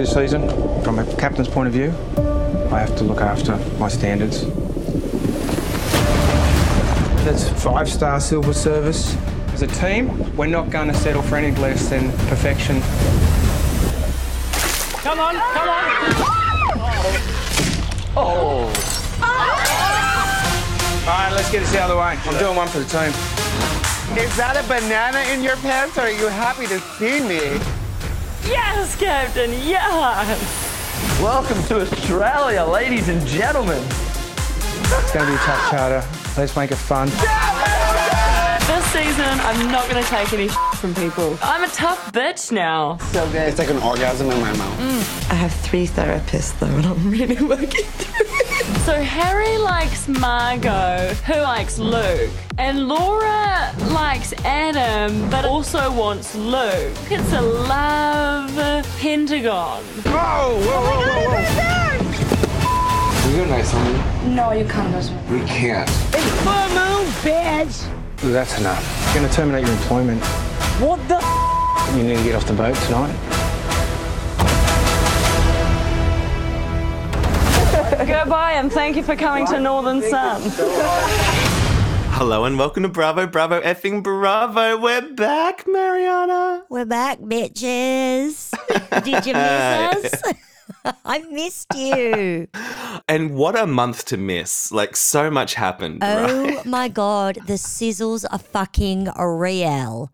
this season, from a captain's point of view, I have to look after my standards. That's five star silver service. As a team, we're not going to settle for any less than perfection. Come on, come on. Oh. oh. All right, let's get this out of the way. I'm doing one for the team. Is that a banana in your pants or are you happy to see me? Yes, Captain, yes! Welcome to Australia, ladies and gentlemen. It's going to be a tough charter. Let's make it fun. This season, I'm not going to take any from people. I'm a tough bitch now. So good. It's like an orgasm in my mouth. Mm. I have three therapists though, and I'm really working through it. So Harry likes Margot, who likes Luke. And Laura likes Adam, but also wants Luke. It's a love pentagon. Whoa, whoa, whoa, oh whoa, whoa. You're nice, homie. No, you can't listen. We can't. That's enough. I'm going to terminate your employment. What the? You need to get off the boat tonight. Goodbye and thank you for coming to Northern Sun. Hello and welcome to Bravo, Bravo, effing Bravo. We're back, Mariana. We're back, bitches. Did you miss us? I missed you. And what a month to miss. Like, so much happened, Oh right? my god, the sizzles are fucking real.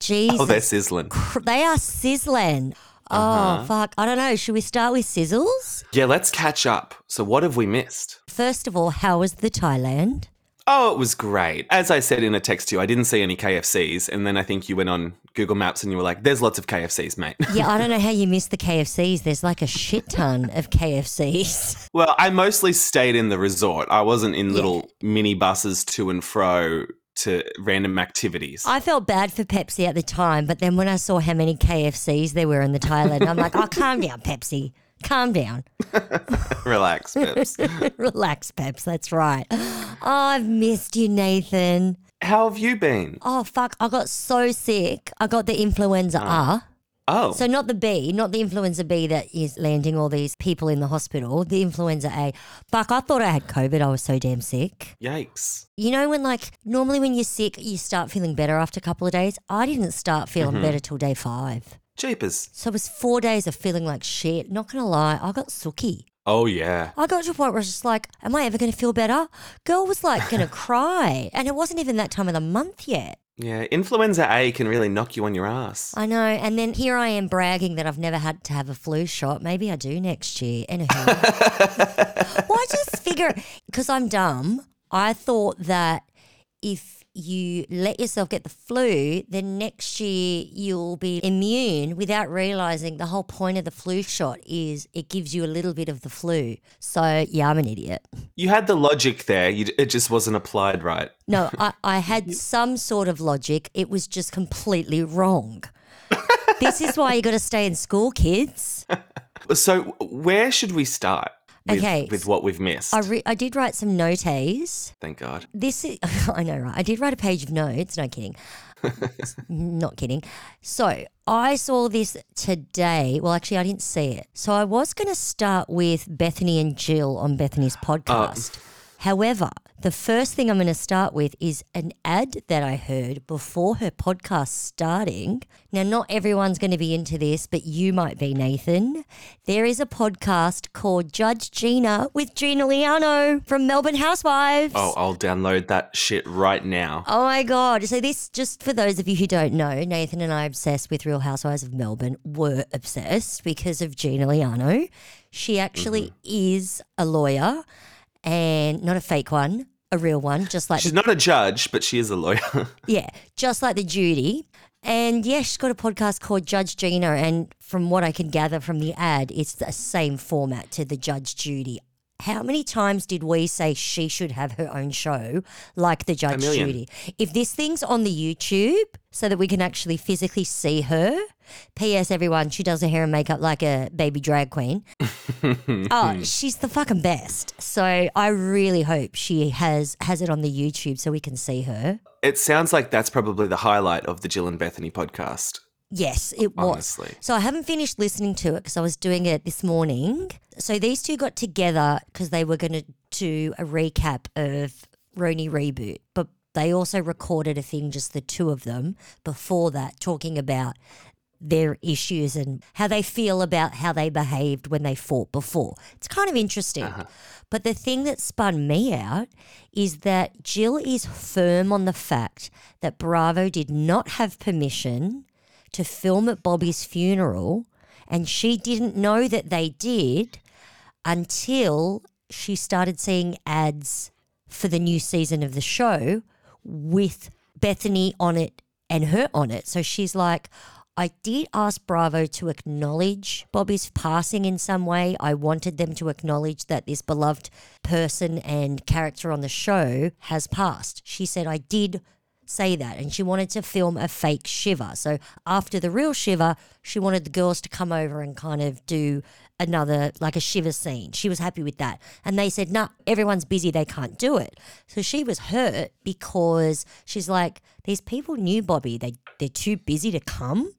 Jesus. Oh, they're sizzling. cr- they are sizzling. Uh-huh. Oh, fuck. I don't know. Should we start with sizzles? Yeah, let's catch up. So, what have we missed? First of all, how was the Thailand? Oh, it was great. As I said in a text to you, I didn't see any KFCs. And then I think you went on Google Maps and you were like, there's lots of KFCs, mate. Yeah, I don't know how you missed the KFCs. There's like a shit ton of KFCs. well, I mostly stayed in the resort. I wasn't in little mini buses to and fro to random activities. I felt bad for Pepsi at the time, but then when I saw how many KFCs there were in the Thailand, I'm like, oh, calm down, Pepsi. Calm down. Relax, Pips. Relax, Peps. That's right. Oh, I've missed you, Nathan. How have you been? Oh, fuck. I got so sick. I got the influenza A. Oh, So, not the B, not the influenza B that is landing all these people in the hospital, the influenza A. Fuck, I thought I had COVID. I was so damn sick. yikes. You know, when like normally when you're sick, you start feeling better after a couple of days. I didn't start feeling mm-hmm. better till day five. Jeepers. So, it was four days of feeling like shit. Not gonna lie, I got sooky. Oh, yeah. I got to a point where I was just like, am I ever going to feel better? Girl was like going to cry. And it wasn't even that time of the month yet. Yeah, influenza A can really knock you on your ass. I know. And then here I am bragging that I've never had to have a flu shot. Maybe I do next year. Anywho. well, I just figure, because I'm dumb, I thought that if you let yourself get the flu, then next year you'll be immune without realizing the whole point of the flu shot is it gives you a little bit of the flu. So, yeah, I'm an idiot. You had the logic there, you, it just wasn't applied right. No, I, I had some sort of logic. It was just completely wrong. this is why you got to stay in school, kids. So, where should we start with, Okay, with what we've missed? I, re- I did write some notes. Thank God. This is, I know, right? I did write a page of notes. No kidding. Not kidding. So I saw this today. Well, actually, I didn't see it. So I was going to start with Bethany and Jill on Bethany's oh. podcast. However, the first thing I'm going to start with is an ad that I heard before her podcast starting. Now, not everyone's going to be into this, but you might be, Nathan. There is a podcast called Judge Gina with Gina Liano from Melbourne Housewives. Oh, I'll download that shit right now. Oh my God. So, this, just for those of you who don't know, Nathan and I are obsessed with Real Housewives of Melbourne, were obsessed because of Gina Liano. She actually mm-hmm. is a lawyer and not a fake one, a real one, just like, She's not a judge, but she is a lawyer. yeah, just like the Judy. And yeah, she's got a podcast called Judge Gina. And from what I can gather from the ad, it's the same format to the Judge Judy. How many times did we say she should have her own show like the Judge. Judy? If this thing's on the YouTube so that we can actually physically see her, P.S. Everyone, she does her hair and makeup like a baby drag queen. oh, she's the fucking best. So I really hope she has has it on the YouTube so we can see her. it sounds like that's probably the highlight of the Jill and Bethany podcast. Yes, it was. Honestly. So I haven't finished listening to it because I was doing it this morning. So these two got together because they were going to do a recap of RHONY Reboot, but they also recorded a thing, just the two of them, before that, talking about their issues and how they feel about how they behaved when they fought before. It's kind of interesting. Uh-huh. But the thing that spun me out is that Jill is firm on the fact that Bravo did not have permission to film at Bobby's funeral, and she didn't know that they did until she started seeing ads for the new season of the show with Bethany on it and her on it. So she's like, I did ask Bravo to acknowledge Bobby's passing in some way. I wanted them to acknowledge that this beloved person and character on the show has passed. She said, I did say that. And she wanted to film a fake shiva. So after the real shiva, she wanted the girls to come over and kind of do another, like a shiva scene. She was happy with that. And they said, nah, everyone's busy. They can't do it. So she was hurt because she's like, these people knew Bobby. They, they're too busy to come.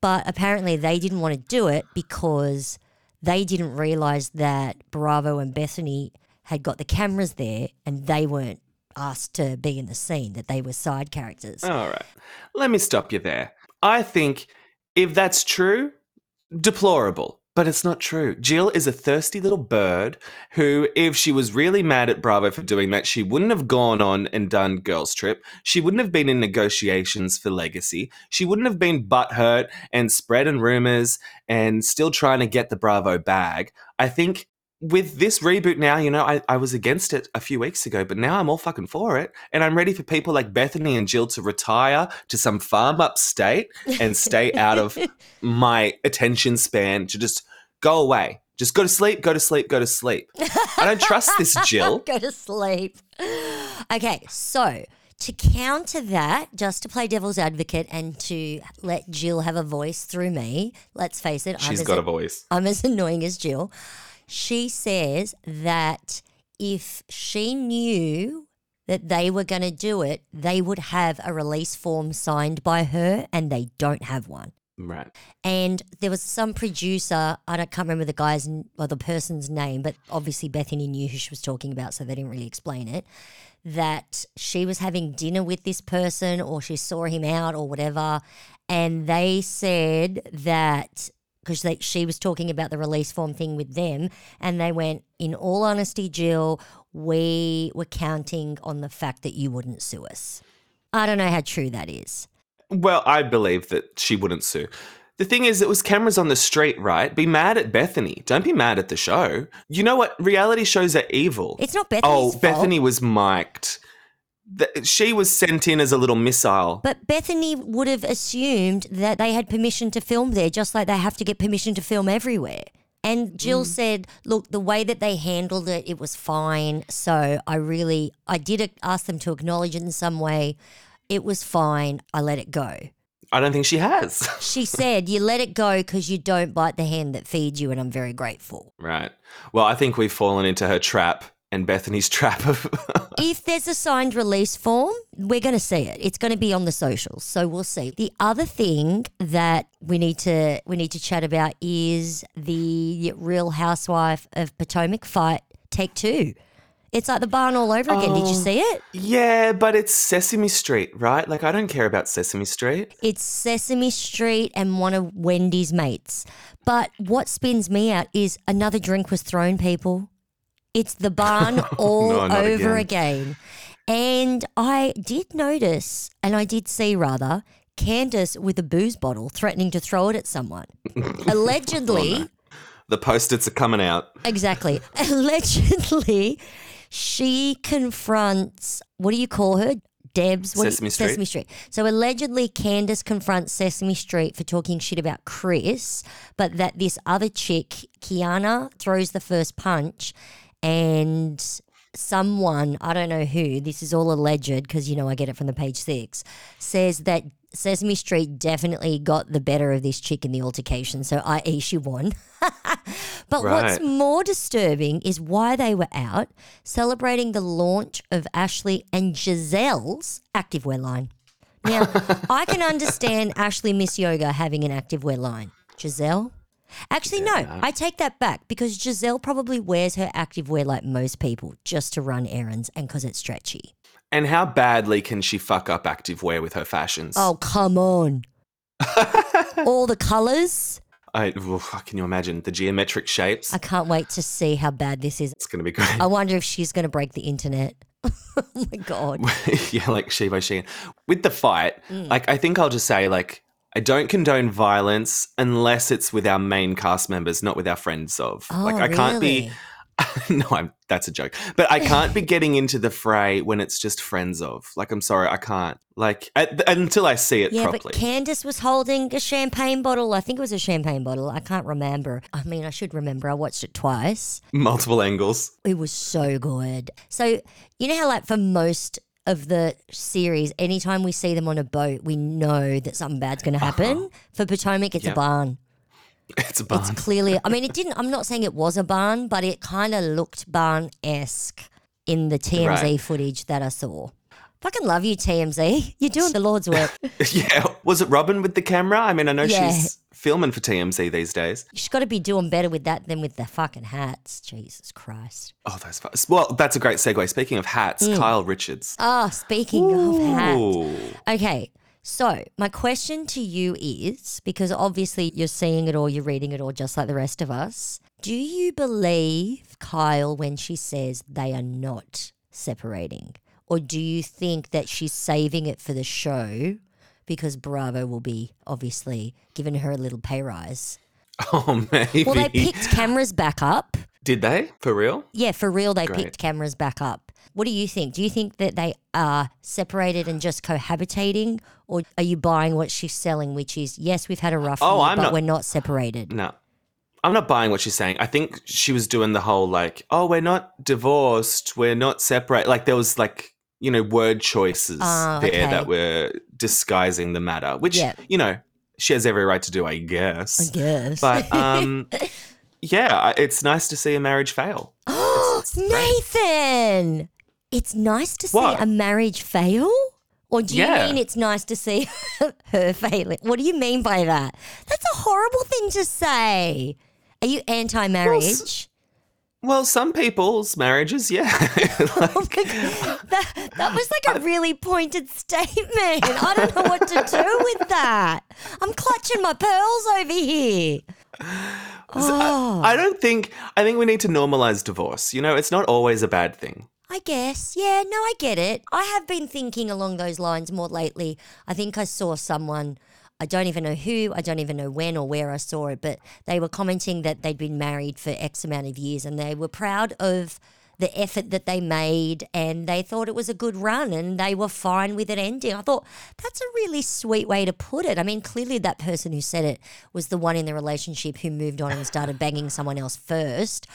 But apparently they didn't want to do it because they didn't realize that Bravo and Bethany had got the cameras there and they weren't asked to be in the scene, that they were side characters. All right. Let me stop you there. I think if that's true, deplorable. But it's not true. Jill is a thirsty little bird who, if she was really mad at Bravo for doing that, she wouldn't have gone on and done Girls Trip. She wouldn't have been in negotiations for Legacy. She wouldn't have been butthurt and spreading rumors and still trying to get the Bravo bag. I think with this reboot now, you know, I, I was against it a few weeks ago, but now I'm all fucking for it. And I'm ready for people like Bethany and Jill to retire to some farm upstate and stay out of my attention span to just go away. Just go to sleep, go to sleep, go to sleep. I don't trust this Jill. Go to sleep. Okay, so to counter that, just to play devil's advocate and to let Jill have a voice through me, let's face it, I'm She's as got a voice. I'm as annoying as Jill. She says that if she knew that they were going to do it, they would have a release form signed by her, and they don't have one. Right. And there was some producer, I don't, can't remember the guy's or the person's name, but obviously Bethany knew who she was talking about, so they didn't really explain it. That she was having dinner with this person or she saw him out or whatever. And they said that because she was talking about the release form thing with them, and they went, in all honesty, Jill, we were counting on the fact that you wouldn't sue us. I don't know how true that is. Well, I believe that she wouldn't sue. The thing is, it was cameras on the street, right? Be mad at Bethany. Don't be mad at the show. You know what? Reality shows are evil. It's not Bethany's Oh, fault. Bethany was mic'd. Th- She was sent in as a little missile. But Bethany would have assumed that they had permission to film there, just like they have to get permission to film everywhere. And Jill mm. said, "Look, the way that they handled it, it was fine. So I really, I did ask them to acknowledge it in some way. It was fine. I let it go." I don't think she has. She said, "You let it go because you don't bite the hand that feeds you, and I'm very grateful." right. Well, I think we've fallen into her trap and Bethany's trap of. if there's a signed release form, we're going to see it. It's going to be on the socials, so we'll see. The other thing that we need to we need to chat about is the Real Housewife of Potomac fight take two. It's like the barn all over again. Did you oh, see it? yeah, but it's Sesame Street, right? Like, I don't care about Sesame Street. It's Sesame Street and one of Wendy's mates. But what spins me out is another drink was thrown, people. It's the barn all No, over again. And I did notice, and I did see rather, Candace with a booze bottle threatening to throw it at someone. Allegedly, oh, The post-its are coming out. exactly. Allegedly, she confronts what do you call her? Debs, what do you- Sesame Street. Sesame Street. So allegedly, Candace confronts Sesame Street for talking shit about Chris, but that this other chick, Kiana, throws the first punch, and someone I don't know who. This is all alleged because you know I get it from the page six. Says that Sesame Street definitely got the better of this chick in the altercation, so i.e. she won. But what's more disturbing is why they were out celebrating the launch of Ashley and Gizelle's activewear line. Now, I can understand Ashley Miss Yoga having an activewear line. Gizelle? Actually, no, I take that back because Gizelle probably wears her activewear like most people just to run errands and because it's stretchy. And how badly can she fuck up activewear with her fashions? Oh, come on. All the colors. I, can you imagine the geometric shapes? I can't wait to see how bad this is. it's going to be great. I wonder if she's going to break the internet. oh my God. yeah, like Shiva Sheehan. With the fight, Mm. like I think I'll just say like I don't condone violence unless it's with our main cast members, not with our friends of. Oh, like I can't be no, I'm, that's a joke. But I can't be getting into the fray when it's just friends of. Like I'm sorry, I can't. Like at, until I see it Yeah, properly. but Candace was holding a champagne bottle. I think it was a champagne bottle. I can't remember. I mean, I should remember. I watched it twice. Multiple angles. It was so good. So, you know how, like, for most of the series, anytime we see them on a boat, we know that something bad's going to uh-huh. happen. For Potomac, it's Yep. a barn. It's a barn. It's clearly, I mean, it didn't, I'm not saying it was a barn, but it kind of looked barn esque in the TMZ Right. footage that I saw. Fucking love you, TMZ. You're doing the Lord's work. yeah. Was it Robyn with the camera? I mean, I know Yeah. she's filming for TMZ these days. She's got to be doing better with that than with the fucking hats. Jesus Christ. Oh, those. fu- Well, that's a great segue. Speaking of hats, Mm. Kyle Richards. Oh, speaking of hats. Okay, so my question to you is because obviously you're seeing it or you're reading it all just like the rest of us. Do you believe Kyle when she says they are not separating? Or do you think that she's saving it for the show because Bravo will be obviously giving her a little pay rise? Oh, maybe. Well, they picked cameras back up. Did they? For real? Yeah, for real, they Great. picked cameras back up. What do you think? Do you think that they are separated and just cohabitating, or are you buying what she's selling, which is yes, we've had a rough Oh, year, I'm but not- we're not separated? No. I'm not buying what she's saying. I think she was doing the whole like, oh, we're not divorced, we're not separate. Like there was like, you know, word choices Ah, there okay. that were disguising the matter, which, Yeah. you know, she has every right to do, I guess. I guess. But um yeah, it's nice to see a marriage fail. Nathan, it's nice to see a marriage fail. Or do you Yeah. mean it's nice to see her failing? What do you mean by that? That's a horrible thing to say. Are you anti-marriage? Well, some people's marriages, yeah. Like, Oh that, that was like a really pointed statement. I don't know what to do with that. I'm clutching my pearls over here. Oh, I don't think I think we need to normalize divorce. You know, it's not always a bad thing. I guess. Yeah, no, I get it. I have been thinking along those lines more lately. I think I saw someone, I don't even know who, I don't even know when or where I saw it, but they were commenting that they'd been married for X amount of years and they were proud of the effort that they made and they thought it was a good run and they were fine with it ending. I thought that's a really sweet way to put it. I mean, clearly that person who said it was the one in the relationship who moved on and started banging someone else first.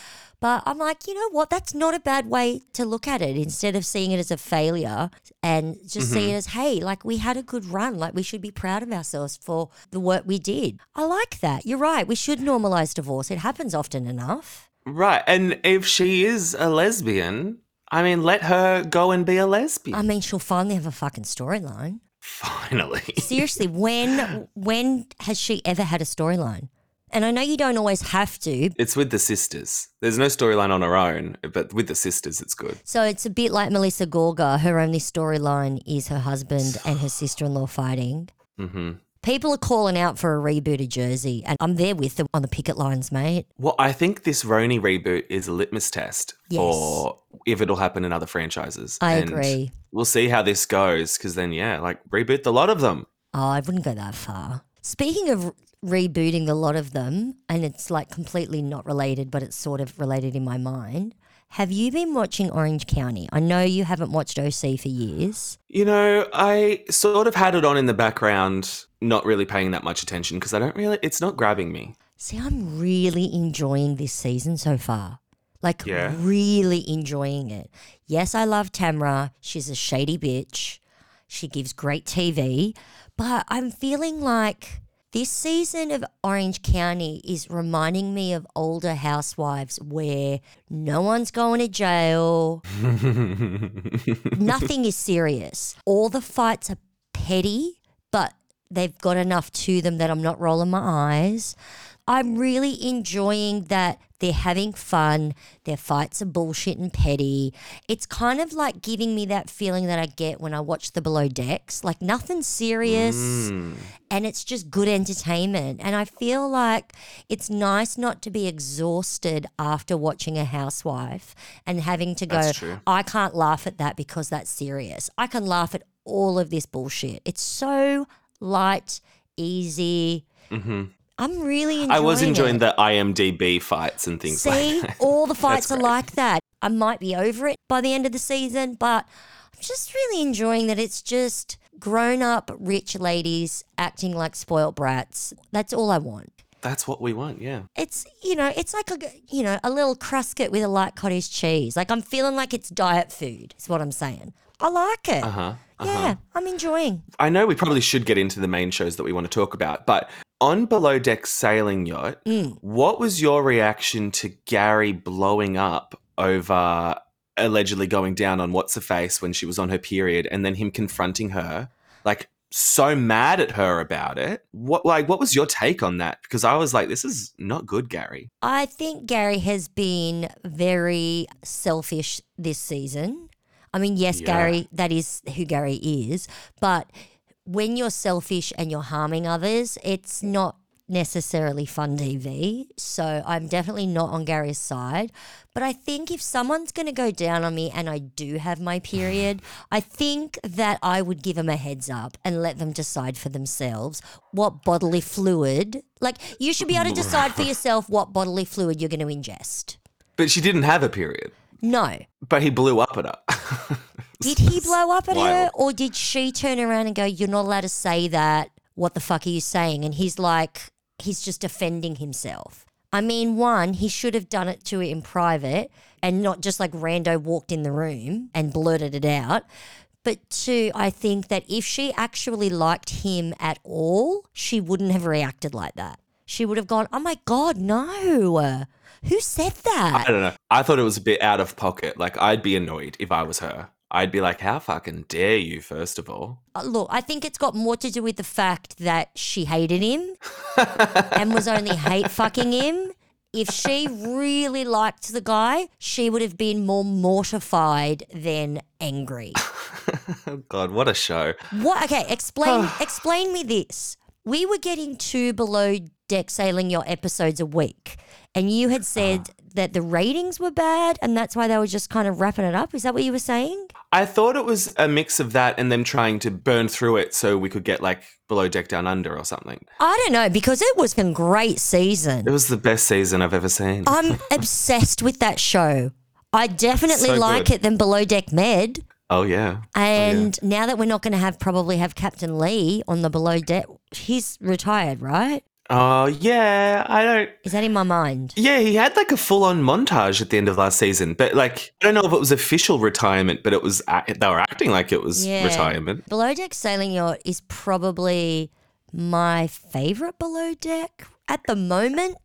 But I'm like, you know what? That's not a bad way to look at it. Instead of seeing it as a failure and just mm-hmm. see it as, hey, like we had a good run. Like we should be proud of ourselves for the work we did. I like that. You're right. We should normalize divorce. It happens often enough. Right. And if she is a lesbian, I mean, let her go and be a lesbian. I mean, she'll finally have a fucking storyline. Finally. Seriously, when when has she ever had a storyline? And I know you don't always have to. It's with the sisters. There's no storyline on her own, but with the sisters, it's good. So it's a bit like Melissa Gorga. Her only storyline is her husband and her sister in law fighting. hmm People are calling out for a reboot of Jersey, and I'm there with them on the picket lines, mate. Well, I think this RHONY reboot is a litmus test Yes. for if it'll happen in other franchises. I And agree. We'll see how this goes because then, yeah, like reboot the lot of them. Oh, I wouldn't go that far. Speaking of rebooting a lot of them, and it's like completely not related, but it's sort of related in my mind. Have you been watching Orange County? I know you haven't watched OC for years. You know, I sort of had it on in the background, not really paying that much attention because I don't really, it's not grabbing me. See, I'm really enjoying this season so far. Like, Yeah? really enjoying it. Yes, I love Tamra. She's a shady bitch. She gives great TV. But I'm feeling like this season of Orange County is reminding me of older housewives where no one's going to jail. Nothing is serious. All the fights are petty, but they've got enough to them that I'm not rolling my eyes. I'm really enjoying that they're having fun. Their fights are bullshit and petty. It's kind of like giving me that feeling that I get when I watch the Below Decks. Like nothing serious Mm. and it's just good entertainment. And I feel like it's nice not to be exhausted after watching a housewife and having to go. I can't laugh at that because that's serious. I can laugh at all of this bullshit. It's so light, easy. I'm really enjoying. I was enjoying it. the IMDb fights and things See, like that. all the fights are great. like that. I might be over it by the end of the season, but I'm just really enjoying that it's just grown up rich ladies acting like spoilt brats. That's all I want. That's what we want, yeah. It's you know, it's like a you know, a little Cruskit with a light cottage cheese. Like I'm feeling like it's diet food. Is what I'm saying. I like it. Uh-huh. Yeah, I'm enjoying. I know we probably should get into the main shows that we want to talk about, but on Below Deck Sailing Yacht, Mm. what was your reaction to Gary blowing up over allegedly going down on What's Her Face when she was on her period and then him confronting her? Like, so mad at her about it. What like what was your take on that? Because I was like, this is not good, Gary. I think Gary has been very selfish this season. I mean, yes, Yeah. Gary, that is who Gary is, but when you're selfish and you're harming others, it's not necessarily fun TV. So I'm definitely not on Gary's side. But I think if someone's going to go down on me and I do have my period, I think that I would give them a heads up and let them decide for themselves what bodily fluid, like you should be able to decide for yourself what bodily fluid you're going to ingest. But she didn't have a period. No. But he blew up at her. Did he blow up at her or did she turn around and go, You're not allowed to say that? What the fuck are you saying? And he's like, He's just defending himself. I mean, one, he should have done it to her in private and not just like rando walked in the room and blurted it out. But two, I think that if she actually liked him at all, she wouldn't have reacted like that. She would have gone, Oh my God, no. Who said that? I don't know. I thought it was a bit out of pocket. Like I'd be annoyed if I was her. I'd be like, "How fucking dare you?" First of all, Uh, Look, I think it's got more to do with the fact that she hated him and was only hate fucking him. If she really liked the guy, she would have been more mortified than angry. oh god, what a show! What? Okay, explain. explain me this. We were getting two below deck sailing your episodes a week, and you had uh-huh. said that the ratings were bad, and that's why they were just kind of wrapping it up. Is that what you were saying? I thought it was a mix of that and them trying to burn through it so we could get like below deck down under or something. I don't know because it was a great season. It was the best season I've ever seen. I'm obsessed with that show. I definitely So like good. it than Below Deck Med. oh yeah. Oh, and now that we're not going to have probably have Captain Lee on the Below Deck, he's retired, right? Oh yeah. I don't. Is that in my mind? Yeah, he had like a full-on montage at the end of last season, but like I don't know if it was official retirement, but it was they were acting like it was Yeah. retirement. Below Deck Sailing Yacht is probably my favorite Below Deck at the moment.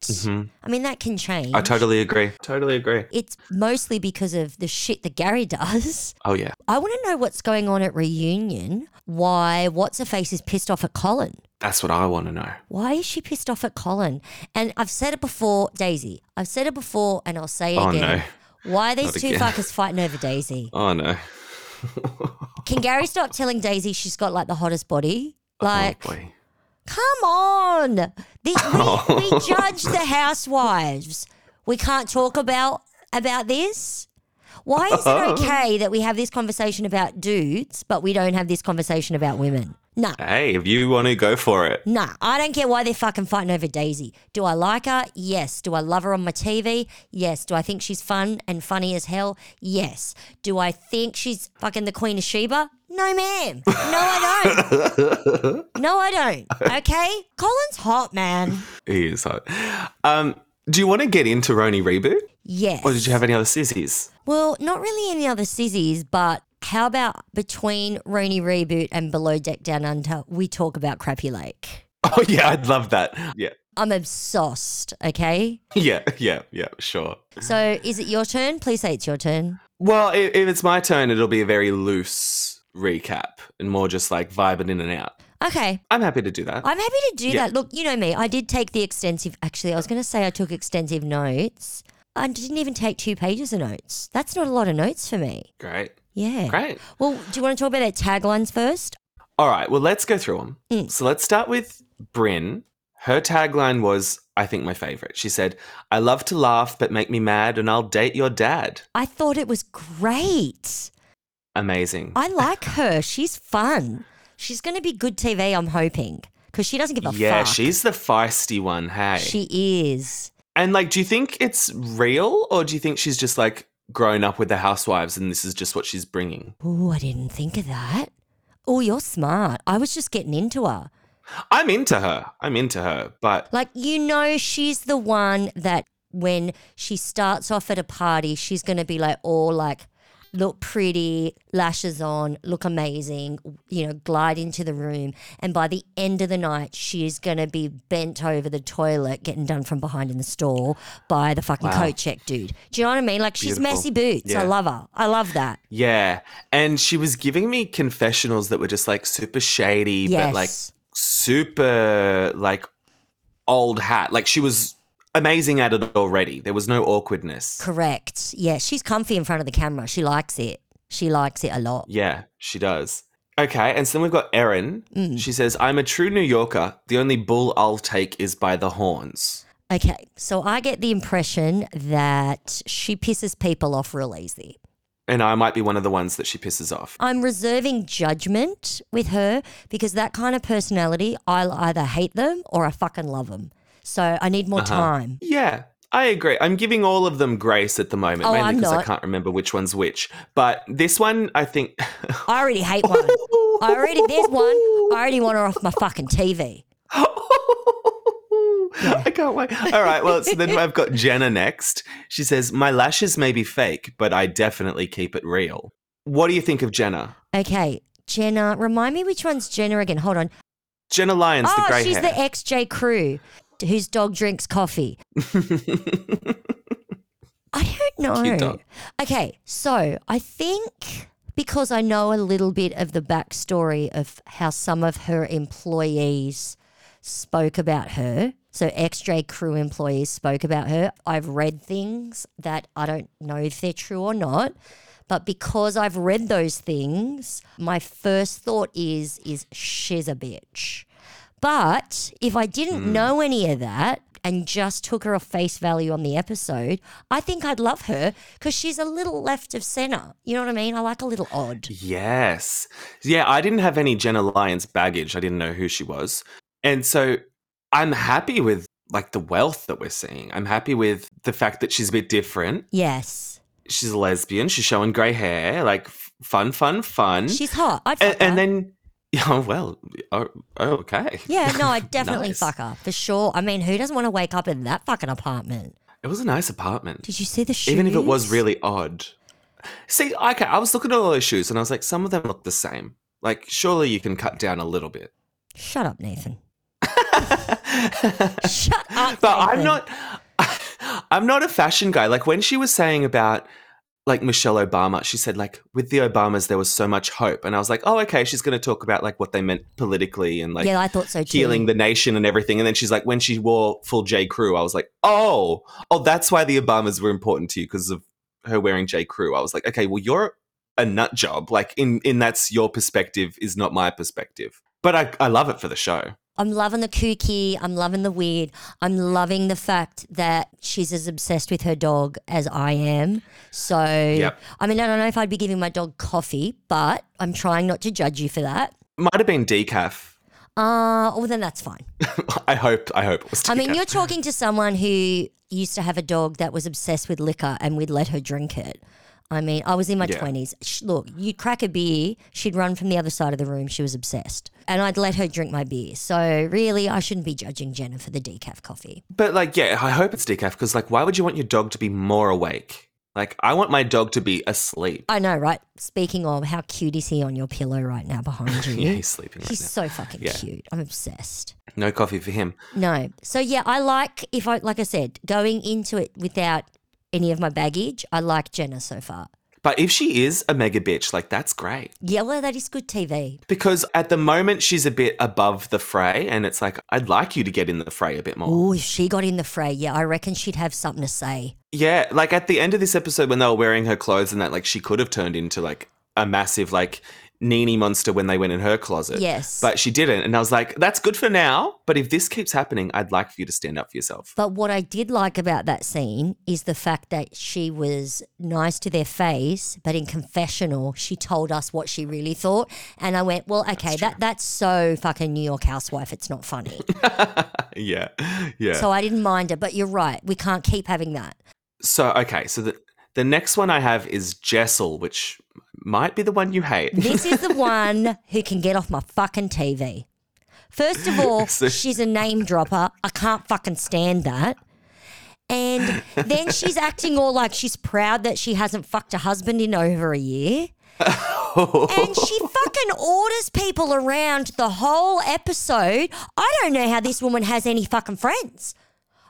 I mean, that can change. Mm-hmm. I totally agree. Totally agree. It's mostly because of the shit that Gary does. Oh yeah. I want to know what's going on at reunion. Why What's Her Face is pissed off at Colin. That's what I want to know. Why is she pissed off at Colin? And I've said it before, Daisy. I've said it before and I'll say it Oh, again. Why are these Not two again. fuckers fighting over Daisy? Oh no. Can Gary stop telling Daisy she's got like the hottest body? Oh, like, oh come on. The- we, we judge the housewives. We can't talk about about this. Why is it okay that we have this conversation about dudes, but we don't have this conversation about women? Nah. Hey, if you want to go for it. Nah, I don't care why they're fucking fighting over Daisy. Do I like her? Yes. Do I love her on my TV? Yes. Do I think she's fun and funny as hell? Yes. Do I think she's fucking the Queen of Sheba? No, ma'am. No, I don't. no, I don't. Okay? Colin's hot, man. He is hot. Um, do you want to get into RHONY reboot, Yes. or did you have any other sissies? Well, not really any other sissies, but how about between RHONY Reboot and Below Deck Down Under, we talk about Crappie Lake? Oh yeah, I'd love that. Yeah, I'm obsessed, okay? yeah, yeah, yeah. Sure. So is it your turn? Please say it's your turn. Well, if, if it's my turn, it'll be a very loose recap and more just like vibing in and out. Okay. I'm happy to do that. I'm happy to do Yeah. that. Look, you know me. I did take the extensive. Actually, I was going to say I took extensive notes. I didn't even take two pages of notes. That's not a lot of notes for me. Great. Yeah. Great. Well, do you want to talk about their taglines first? All right, well, let's go through them. Mm. So let's start with Brynn. Her tagline was, I think, my favorite. She said, I love to laugh, but make me mad, and I'll date your dad. I thought it was great. Amazing. I like her. She's fun. She's going to be good TV, I'm hoping, because she doesn't give a yeah, fuck. Yeah, she's the feisty one, hey. She is. and like, do you think it's real, or do you think she's just like grown up with the housewives and this is just what she's bringing? Oh, I didn't think of that. Oh, you're smart. I was just getting into her. I'm into her. I'm into her, but Like, you know, she's the one that when she starts off at a party, she's going to be like, all like, look pretty, lashes on, look amazing, you know, glide into the room. And by the end of the night, she's going to be bent over the toilet, getting done from behind in the stall by the fucking Wow. coat check dude. Do you know what I mean? Like, she's Beautiful. messy boots. I love her. I love that. yeah. And she was giving me confessionals that were just like super shady, but like super like old hat. Like she was amazing at it already. There was no awkwardness. Correct. Yeah, she's comfy in front of the camera. She likes it. She likes it a lot. Yeah, she does. Okay, and so then we've got Erin. Mm. She says, I'm a true New Yorker. The only bull I'll take is by the horns. Okay, so I get the impression that she pisses people off real easy. And I might be one of the ones that she pisses off. I'm reserving judgment with her because that kind of personality, I'll either hate them or I fucking love them. So I need more Uh-huh. time. Yeah, I agree. I'm giving all of them grace at the moment, Oh, mainly because I can't remember which one's which. But this one, I think. I already hate one. I already, there's one. I already want her off my fucking TV. I can't wait. All right. Well, so then I've got Jenna next. She says, My lashes may be fake, but I definitely keep it real. What do you think of Jenna? Okay, Jenna, remind me which one's Jenna again. Hold on. Jenna Lyons, the oh, grey she's hair. the ex-J Crew whose dog drinks coffee. I don't know. Okay, so I think because I know a little bit of the backstory of how some of her employees spoke about her. So ex-J Crew employees spoke about her. I've read things that I don't know if they're true or not. But because I've read those things, my first thought is is she's a bitch. But if I didn't hmm. know any of that and just took her off face value on the episode, I think I'd love her because she's a little left of center. You know what I mean? I like a little odd. Yes. Yeah, I didn't have any Jenna Lyons baggage. I didn't know who she was. And so I'm happy with like the wealth that we're seeing. I'm happy with the fact that she's a bit different. Yes. She's a lesbian. She's showing grey hair. Like fun, fun, fun. She's hot. I'd and, and then, oh, well, oh, okay. yeah, no, I'd definitely Nice. fuck her for sure. I mean, who doesn't want to wake up in that fucking apartment? It was a nice apartment. Did you see the shoes? Even if it was really odd. See, okay, I was looking at all those shoes and I was like, some of them look the same. Like, surely you can cut down a little bit. Shut up, Nathan. Shut up. but I'm Nathan. not I'm not a fashion guy. Like when she was saying about like Michelle Obama, she said like with the Obamas there was so much hope. And I was like, "Oh, okay, she's going to talk about like what they meant politically and like yeah, I thought so too. healing the nation and everything." And then she's like when she wore full J Crew, I was like, "Oh, oh, that's why the Obamas were important to you because of her wearing J Crew." I was like, "Okay, well you're a nut job. Like in in that's your perspective is not my perspective." But I I love it for the show. I'm loving the kooky. I'm loving the weird. I'm loving the fact that she's as obsessed with her dog as I am. So, Yep. I mean, I don't know if I'd be giving my dog coffee, but I'm trying not to judge you for that. Might have been decaf. Uh, well, then that's fine. I hope. I hope it was. I mean, you're talking to someone who used to have a dog that was obsessed with liquor and we'd let her drink it. I mean, I was in my Yeah. 20s. Sh- Look, you'd crack a beer, she'd run from the other side of the room. She was obsessed. And I'd let her drink my beer. So, really, I shouldn't be judging Jenna for the decaf coffee. But like, yeah, I hope it's decaf because like, why would you want your dog to be more awake? Like, I want my dog to be asleep. I know, right? Speaking of, how cute is he on your pillow right now behind you? Yeah, he's sleeping right He's now. so fucking Yeah. cute. I'm obsessed. No coffee for him. No. So yeah, I like if I like I said, going into it without any of my baggage, I like Jenna so far. But if she is a mega bitch, like that's great. Yeah, well, that is good TV. Because at the moment she's a bit above the fray, and it's like I'd like you to get in the fray a bit more. Oh, if she got in the fray, yeah, I reckon she'd have something to say. Yeah, like at the end of this episode when they were wearing her clothes and that, like she could have turned into like a massive like Nini monster when they went in her closet. Yes. But she didn't. And I was like, that's good for now. But if this keeps happening, I'd like for you to stand up for yourself. But what I did like about that scene is the fact that she was nice to their face, but in confessional, she told us what she really thought. And I went, well, okay, that that's so fucking New York housewife. It's not funny. Yeah. Yeah. so I didn't mind it. But you're right. We can't keep having that. So okay, so the the next one I have is Jessel, which might be the one you hate. This is the one who can get off my fucking TV. First of all, So- she's a name dropper. I can't fucking stand that. And then she's acting all like she's proud that she hasn't fucked her husband in over a year. and she fucking orders people around the whole episode. I don't know how this woman has any fucking friends.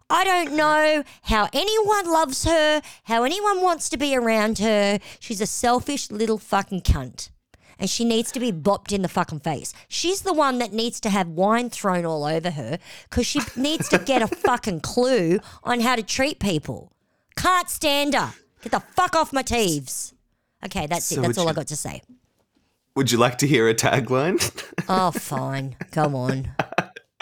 I don't know how anyone loves her, how anyone wants to be around her. She's a selfish little fucking cunt. And she needs to be bopped in the fucking face. She's the one that needs to have wine thrown all over her because she needs to get a fucking clue on how to treat people. Can't stand her. Get the fuck off my teeves. Okay, that's So it. That's all I got to say. Would you like to hear a tagline? Oh, fine. Go on.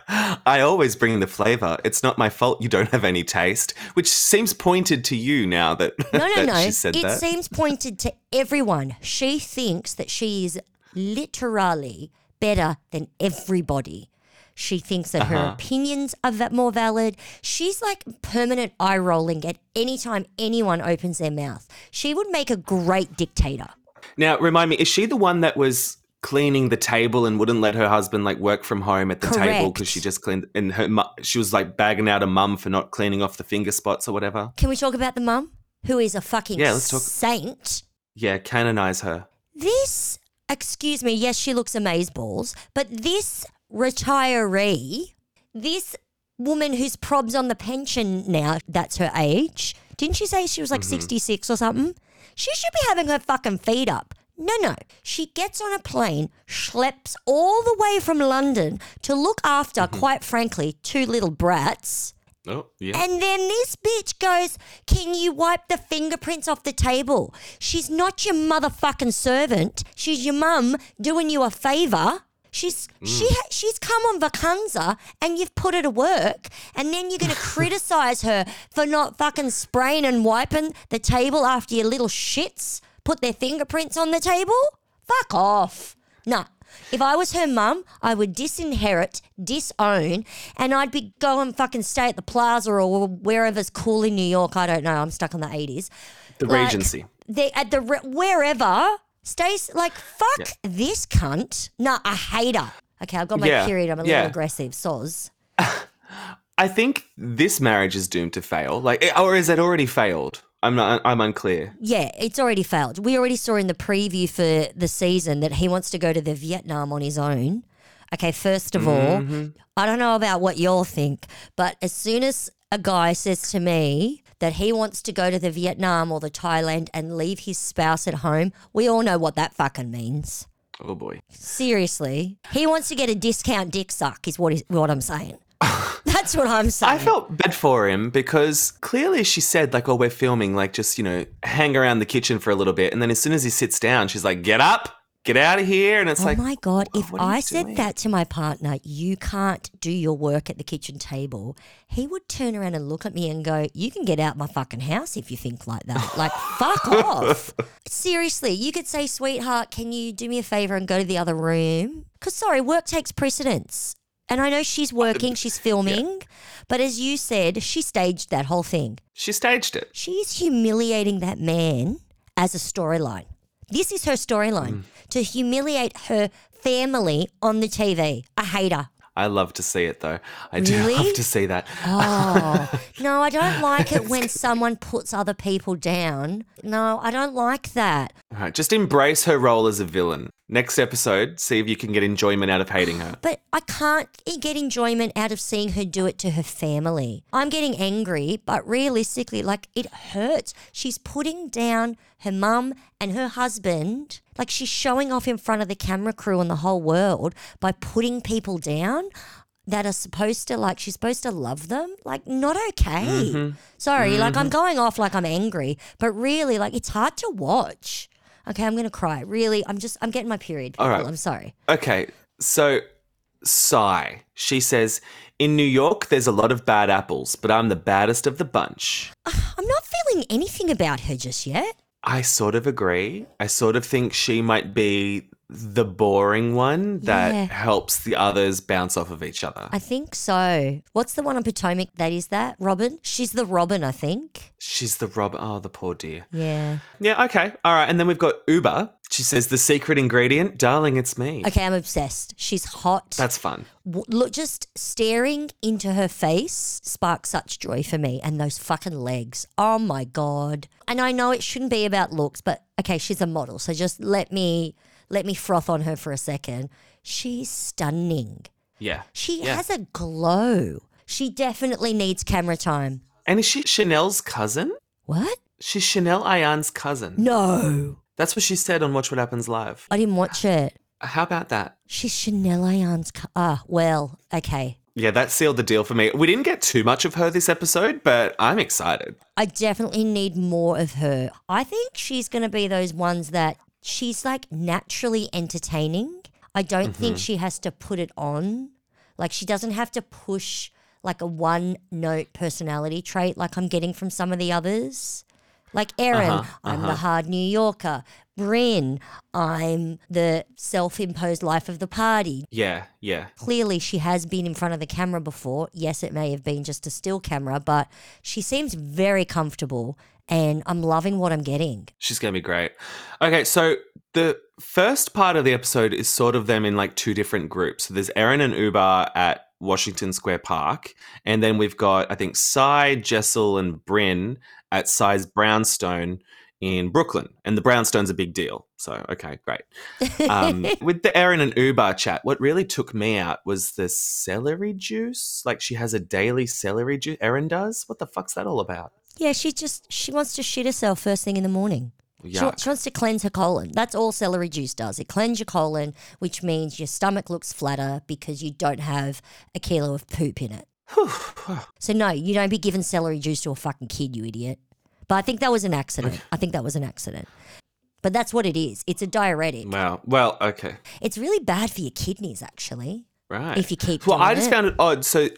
I always bring the flavor. It's not my fault you don't have any taste, which seems pointed to you now that, No, no, that no. she said It that. seems pointed to everyone. She thinks that she is literally better than everybody. She thinks that her Uh-huh. opinions are va- more valid. She's like permanent eye rolling at any time anyone opens their mouth. She would make a great dictator. now, remind me, is she the one that was cleaning the table and wouldn't let her husband like work from home at the table because she just cleaned and her she was like bagging out a mum for not cleaning off the finger spots or whatever. Can we talk about the mum who is a fucking Yeah, let's talk- saint? Yeah, canonize her. This, excuse me, yes, she looks amazeballs, but this retiree, this woman who's probs on the pension now, that's her age. Didn't she say she was like mm-hmm. 66 or something? She should be having her fucking feet up. No, no. She gets on a plane, schleps all the way from London to look after, mm-hmm. quite frankly, two little brats. Oh, yeah. And then this bitch goes, Can you wipe the fingerprints off the table? She's not your motherfucking servant. She's your mum doing you a favor. She's mm. she ha- she's come on vacanza and you've put her to work, and then you're gonna criticize her for not fucking spraying and wiping the table after your little shits put their fingerprints on the table. Fuck off. Nah. If I was her mum, I would disinherit, disown, and I'd be going fucking stay at the plaza or wherever's cool in New York. I don't know. I'm stuck in the 80s. the like- Regency. They at the re- wherever stays like fuck this cunt. Nah, I hate her. Okay, I've got my Yeah, period. I'm a yeah. little aggressive. Soz. I think this marriage is doomed to fail. Like, or is it already failed? I'm not. I'm unclear. Yeah, it's already failed. We already saw in the preview for the season that he wants to go to the Vietnam on his own. Okay, first of all, mm-hmm. I don't know about what y'all think, but as soon as a guy says to me that he wants to go to the Vietnam or the Thailand and leave his spouse at home, we all know what that fucking means. Oh boy. Seriously, he wants to get a discount dick suck, is what is what I'm saying. That's what I'm saying. I felt bad for him because clearly she said like, "Oh, we're filming. Like, just you know, hang around the kitchen for a little bit." And then as soon as he sits down, she's like, "Get up, get out of here!" And it's like Oh like, my god! If what are you I said doing? that to my partner, you can't do your work at the kitchen table. He would turn around and look at me and go, "You can get out my fucking house if you think like that. Like, fuck off." Seriously, you could say, "Sweetheart, can you do me a favor and go to the other room?" Because sorry, work takes precedence. And I know she's working, she's filming, but as you said, she staged that whole thing. she staged it. She's humiliating that man as a storyline. This is her storyline mm. to humiliate her family on the TV. I hate her. I love to see it though. I do Really? love to see that. Oh, no, I don't like it when someone puts other people down. No, I don't like that. All right, just embrace her role as a villain. Next episode, see if you can get enjoyment out of hating her. But I can't get enjoyment out of seeing her do it to her family. I'm getting angry, but realistically, like it hurts. She's putting down her mum and her husband. Like she's showing off in front of the camera crew and the whole world by putting people down that are supposed to like she's supposed to love them like not okay mm-hmm. sorry like i'm mm-hmm. going off like i'm angry but really like it's hard to watch okay i'm gonna cry really i'm just i'm getting my period All right. i'm sorry Okay, so Sai. She says, In New York, there's a lot of bad apples, but I'm the baddest of the bunch. I'm not feeling anything about her just yet. I sort of agree. I sort of think she might be the boring one that Yeah. helps the others bounce off of each other. I think so. What's the one on Potomac that is that? Robyn? She's the Robyn, I think. She's the Rob. Oh, the poor dear. Yeah. Yeah, okay. All right. And then we've got Ubah. She says, The secret ingredient, darling, it's me. Okay, I'm obsessed. She's hot. That's fun. W- Look, just staring into her face sparks such joy for me. And those fucking legs. Oh my God. And I know it shouldn't be about looks, but okay, she's a model. So just let me let me froth on her for a second. She's stunning. Yeah. She Yeah. has a glow. She definitely needs camera time. And is she Chanel's cousin? What? She's Chanel Ayan's cousin. No. That's what she said on Watch What Happens Live. I didn't watch it. How about that? She's Chanel Ayan's. Co- ah, well, okay. Yeah, that sealed the deal for me. We didn't get too much of her this episode, but I'm excited. I definitely need more of her. I think she's going to be those ones that she's like naturally entertaining. I don't think she has to put it on. Like she doesn't have to push like a one note personality trait like I'm getting from some of the others. Like Erin, uh-huh, I'm the uh-huh. hard New Yorker. Brynn, I'm the self imposed life of the party. Yeah, yeah. Clearly, she has been in front of the camera before. Yes, it may have been just a still camera, but she seems very comfortable and I'm loving what I'm getting. She's going to be great. Okay, so the first part of the episode is sort of them in like two different groups. So there's Erin and Ubah at Washington Square Park, and then we've got I think Sai, Jessel, and Brynn at Sai's Brownstone in Brooklyn, and the Brownstone's a big deal. So okay, great. Um, with the Erin and Ubah chat, what really took me out was the celery juice. Like she has a daily celery juice. Erin does. What the fuck's that all about? Yeah, she just she wants to shit herself first thing in the morning. She, Yuck. she wants to cleanse her colon. That's all celery juice does. It cleanses your colon, which means your stomach looks flatter because you don't have a kilo of poop in it. so no, you don't be giving celery juice to a fucking kid, you idiot. But I think that was an accident. I think that was an accident. But that's what it is. It's a diuretic. Wow. Well, okay. It's really bad for your kidneys, actually. Right. If you keep Well, I just it. found it odd. So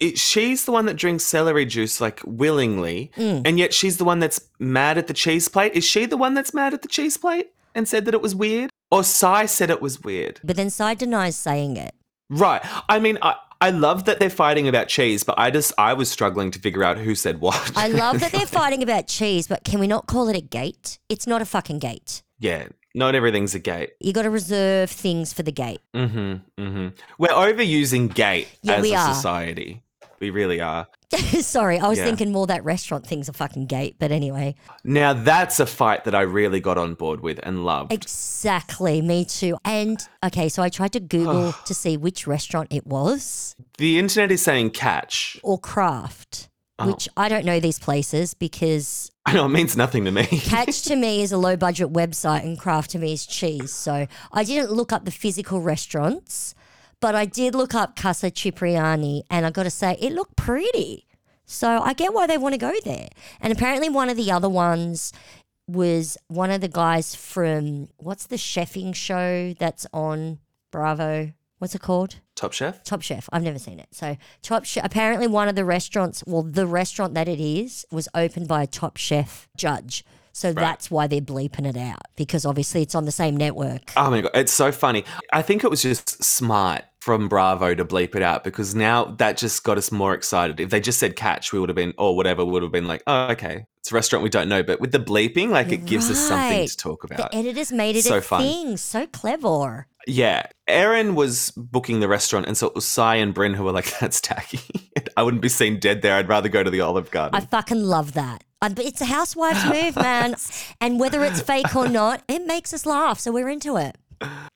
it, she's the one that drinks celery juice like willingly, Mm. and yet she's the one that's mad at the cheese plate. Is she the one that's mad at the cheese plate and said that it was weird? Or Sai said it was weird? But then Sai denies saying it. Right. I mean, I, I love that they're fighting about cheese, but I just I was struggling to figure out who said what. I love that they're fighting about cheese, but can we not call it a gate? It's not a fucking gate. yeah. Not everything's a gate. You got to reserve things for the gate. Mm-hmm. Mm-hmm. We're overusing gate Yeah, as we a are. society. We really are. Sorry, I was Yeah. thinking more that restaurant thing's a fucking gate, but anyway. Now that's a fight that I really got on board with and loved. Exactly, me too. And okay, so I tried to Google to see which restaurant it was The internet is saying catch. or Craft, Oh. which I don't know these places because I know it means nothing to me. Catch to me is a low budget website and Craft to me is cheese. So I didn't look up the physical restaurants, but I did look up Casa Cipriani and I got to say, it looked pretty. So I get why they want to go there. And apparently, one of the other ones was one of the guys from what's the chefing show that's on Bravo? What's it called? Top Chef. Top Chef. I've never seen it. So Top Chef. Apparently, one of the restaurants, well, the restaurant that it is, was opened by a Top Chef judge. So that's why they're bleeping it out because obviously it's on the same network. Oh my god, it's so funny. I think it was just smart from Bravo to bleep it out because now that just got us more excited. If they just said catch, we would have been or whatever would have been like, oh okay, it's a restaurant we don't know. But with the bleeping, like it gives us something to talk about. The editors made it So a fun. thing. So clever. Yeah, Erin was booking the restaurant, and so it was Sai and Brynn who were like, "That's tacky. I wouldn't be seen dead there. I'd rather go to the Olive Garden." I fucking love that. But it's a housewives move, man. And whether it's fake or not, it makes us laugh. So we're into it.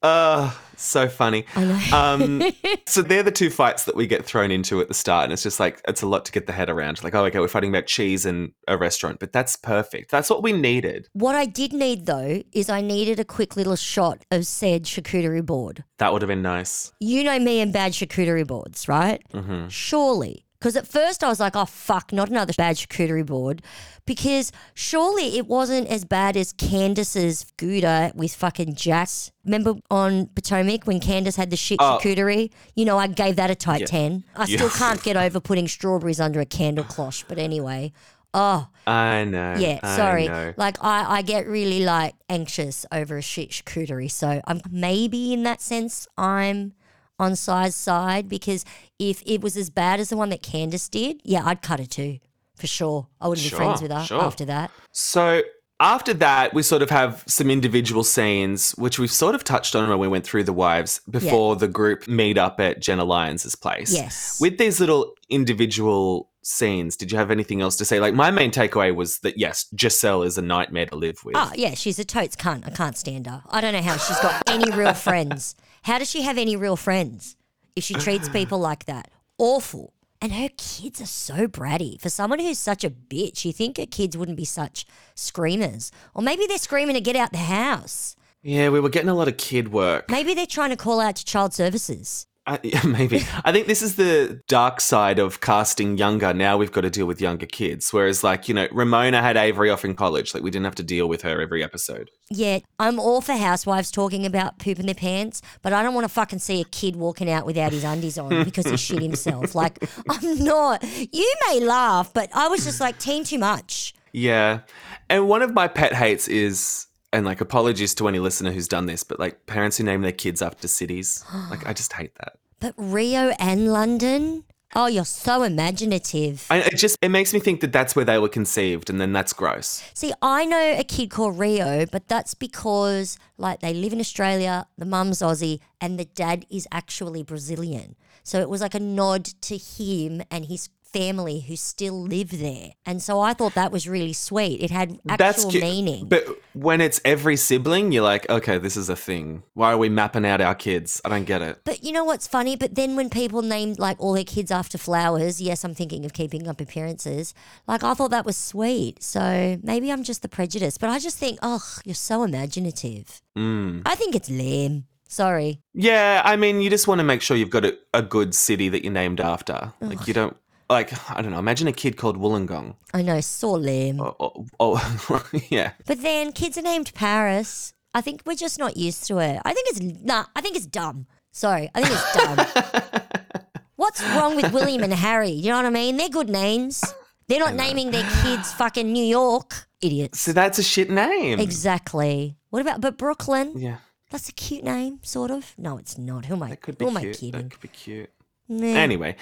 Uh, so funny. Um, so they're the two fights that we get thrown into at the start, and it's just like it's a lot to get the head around. Like, oh, okay, we're fighting about cheese and a restaurant, but that's perfect. That's what we needed. What I did need though is I needed a quick little shot of said charcuterie board. That would have been nice. You know me and bad charcuterie boards, right? Mm-hmm. Surely. Because at first I was like, oh, fuck, not another bad charcuterie board. Because surely it wasn't as bad as Candace's Gouda with fucking Jack's. Remember on Potomac when Candace had the shit Oh. charcuterie? You know, I gave that a tight Yeah. 10. I Yeah. still can't get over putting strawberries under a candle cloche. But anyway. Oh, I know. yeah, I sorry. know. Like I, I get really like anxious over a shit charcuterie. So I'm maybe in that sense I'm on Sai's side because if it was as bad as the one that Candace did, yeah, I'd cut her too. For sure. I wouldn't Sure, be friends with her sure. after that. So after that, we sort of have some individual scenes, which we've sort of touched on when we went through the wives before the group meet up at Jenna Lyons' place. Yes. With these little individual scenes, did you have anything else to say? Like my main takeaway was that yes, Jessel is a nightmare to live with. Oh, yeah, she's a totes cunt. I can't stand her. I don't know how she's got any real friends. How does she have any real friends if she treats people like that? Awful. And her kids are so bratty. For someone who's such a bitch, you think her kids wouldn't be such screamers. Or maybe they're screaming to get out the house. Yeah, we were getting a lot of kid work. Maybe they're trying to call out to child services. I, yeah, maybe. I think this is the dark side of casting younger. Now we've got to deal with younger kids. Whereas, like, you know, Ramona had Avery off in college. Like, we didn't have to deal with her every episode. Yeah, I'm all for housewives talking about pooping their pants, but I don't want to fucking see a kid walking out without his undies on because he shit himself. Like, I'm not. You may laugh, but I was just like, teen too much. Yeah. And one of my pet hates is, and like, apologies to any listener who's done this, but like, parents who name their kids after cities. like, I just hate that. But Rio and London? Oh, you're so imaginative. I, it just, it makes me think that that's where they were conceived, and then that's gross. See, I know a kid called Rio, but that's because like they live in Australia, the mum's Aussie, and the dad is actually Brazilian. So it was like a nod to him and his family who still live there. And so I thought that was really sweet. It had actual meaning. But when it's every sibling, you're like, okay, this is a thing. Why are we mapping out our kids? I don't get it. But you know what's funny? But then when people named like all their kids after flowers, yes, I'm thinking of keeping up appearances. Like I thought that was sweet. So maybe I'm just the prejudice. But I just think, oh, you're so imaginative. Mm. I think it's lame. Sorry. Yeah, I mean, you just want to make sure you've got a, a good city that you're named after. Like, you don't, like, I don't know, imagine a kid called Wollongong. I know, so lame. Oh, oh, oh yeah. But then kids are named Paris. I think we're just not used to it. I think it's nah. I think it's dumb. Sorry, I think it's dumb. What's wrong with William and Harry? You know what I mean? They're good names. They're not naming their kids fucking New York. Idiots. So that's a shit name. Exactly. What about but Brooklyn? Yeah, That's a cute name, sort of. No, it's not. Who am I? that could be who am I kidding? That could be cute. Nah. Anyway,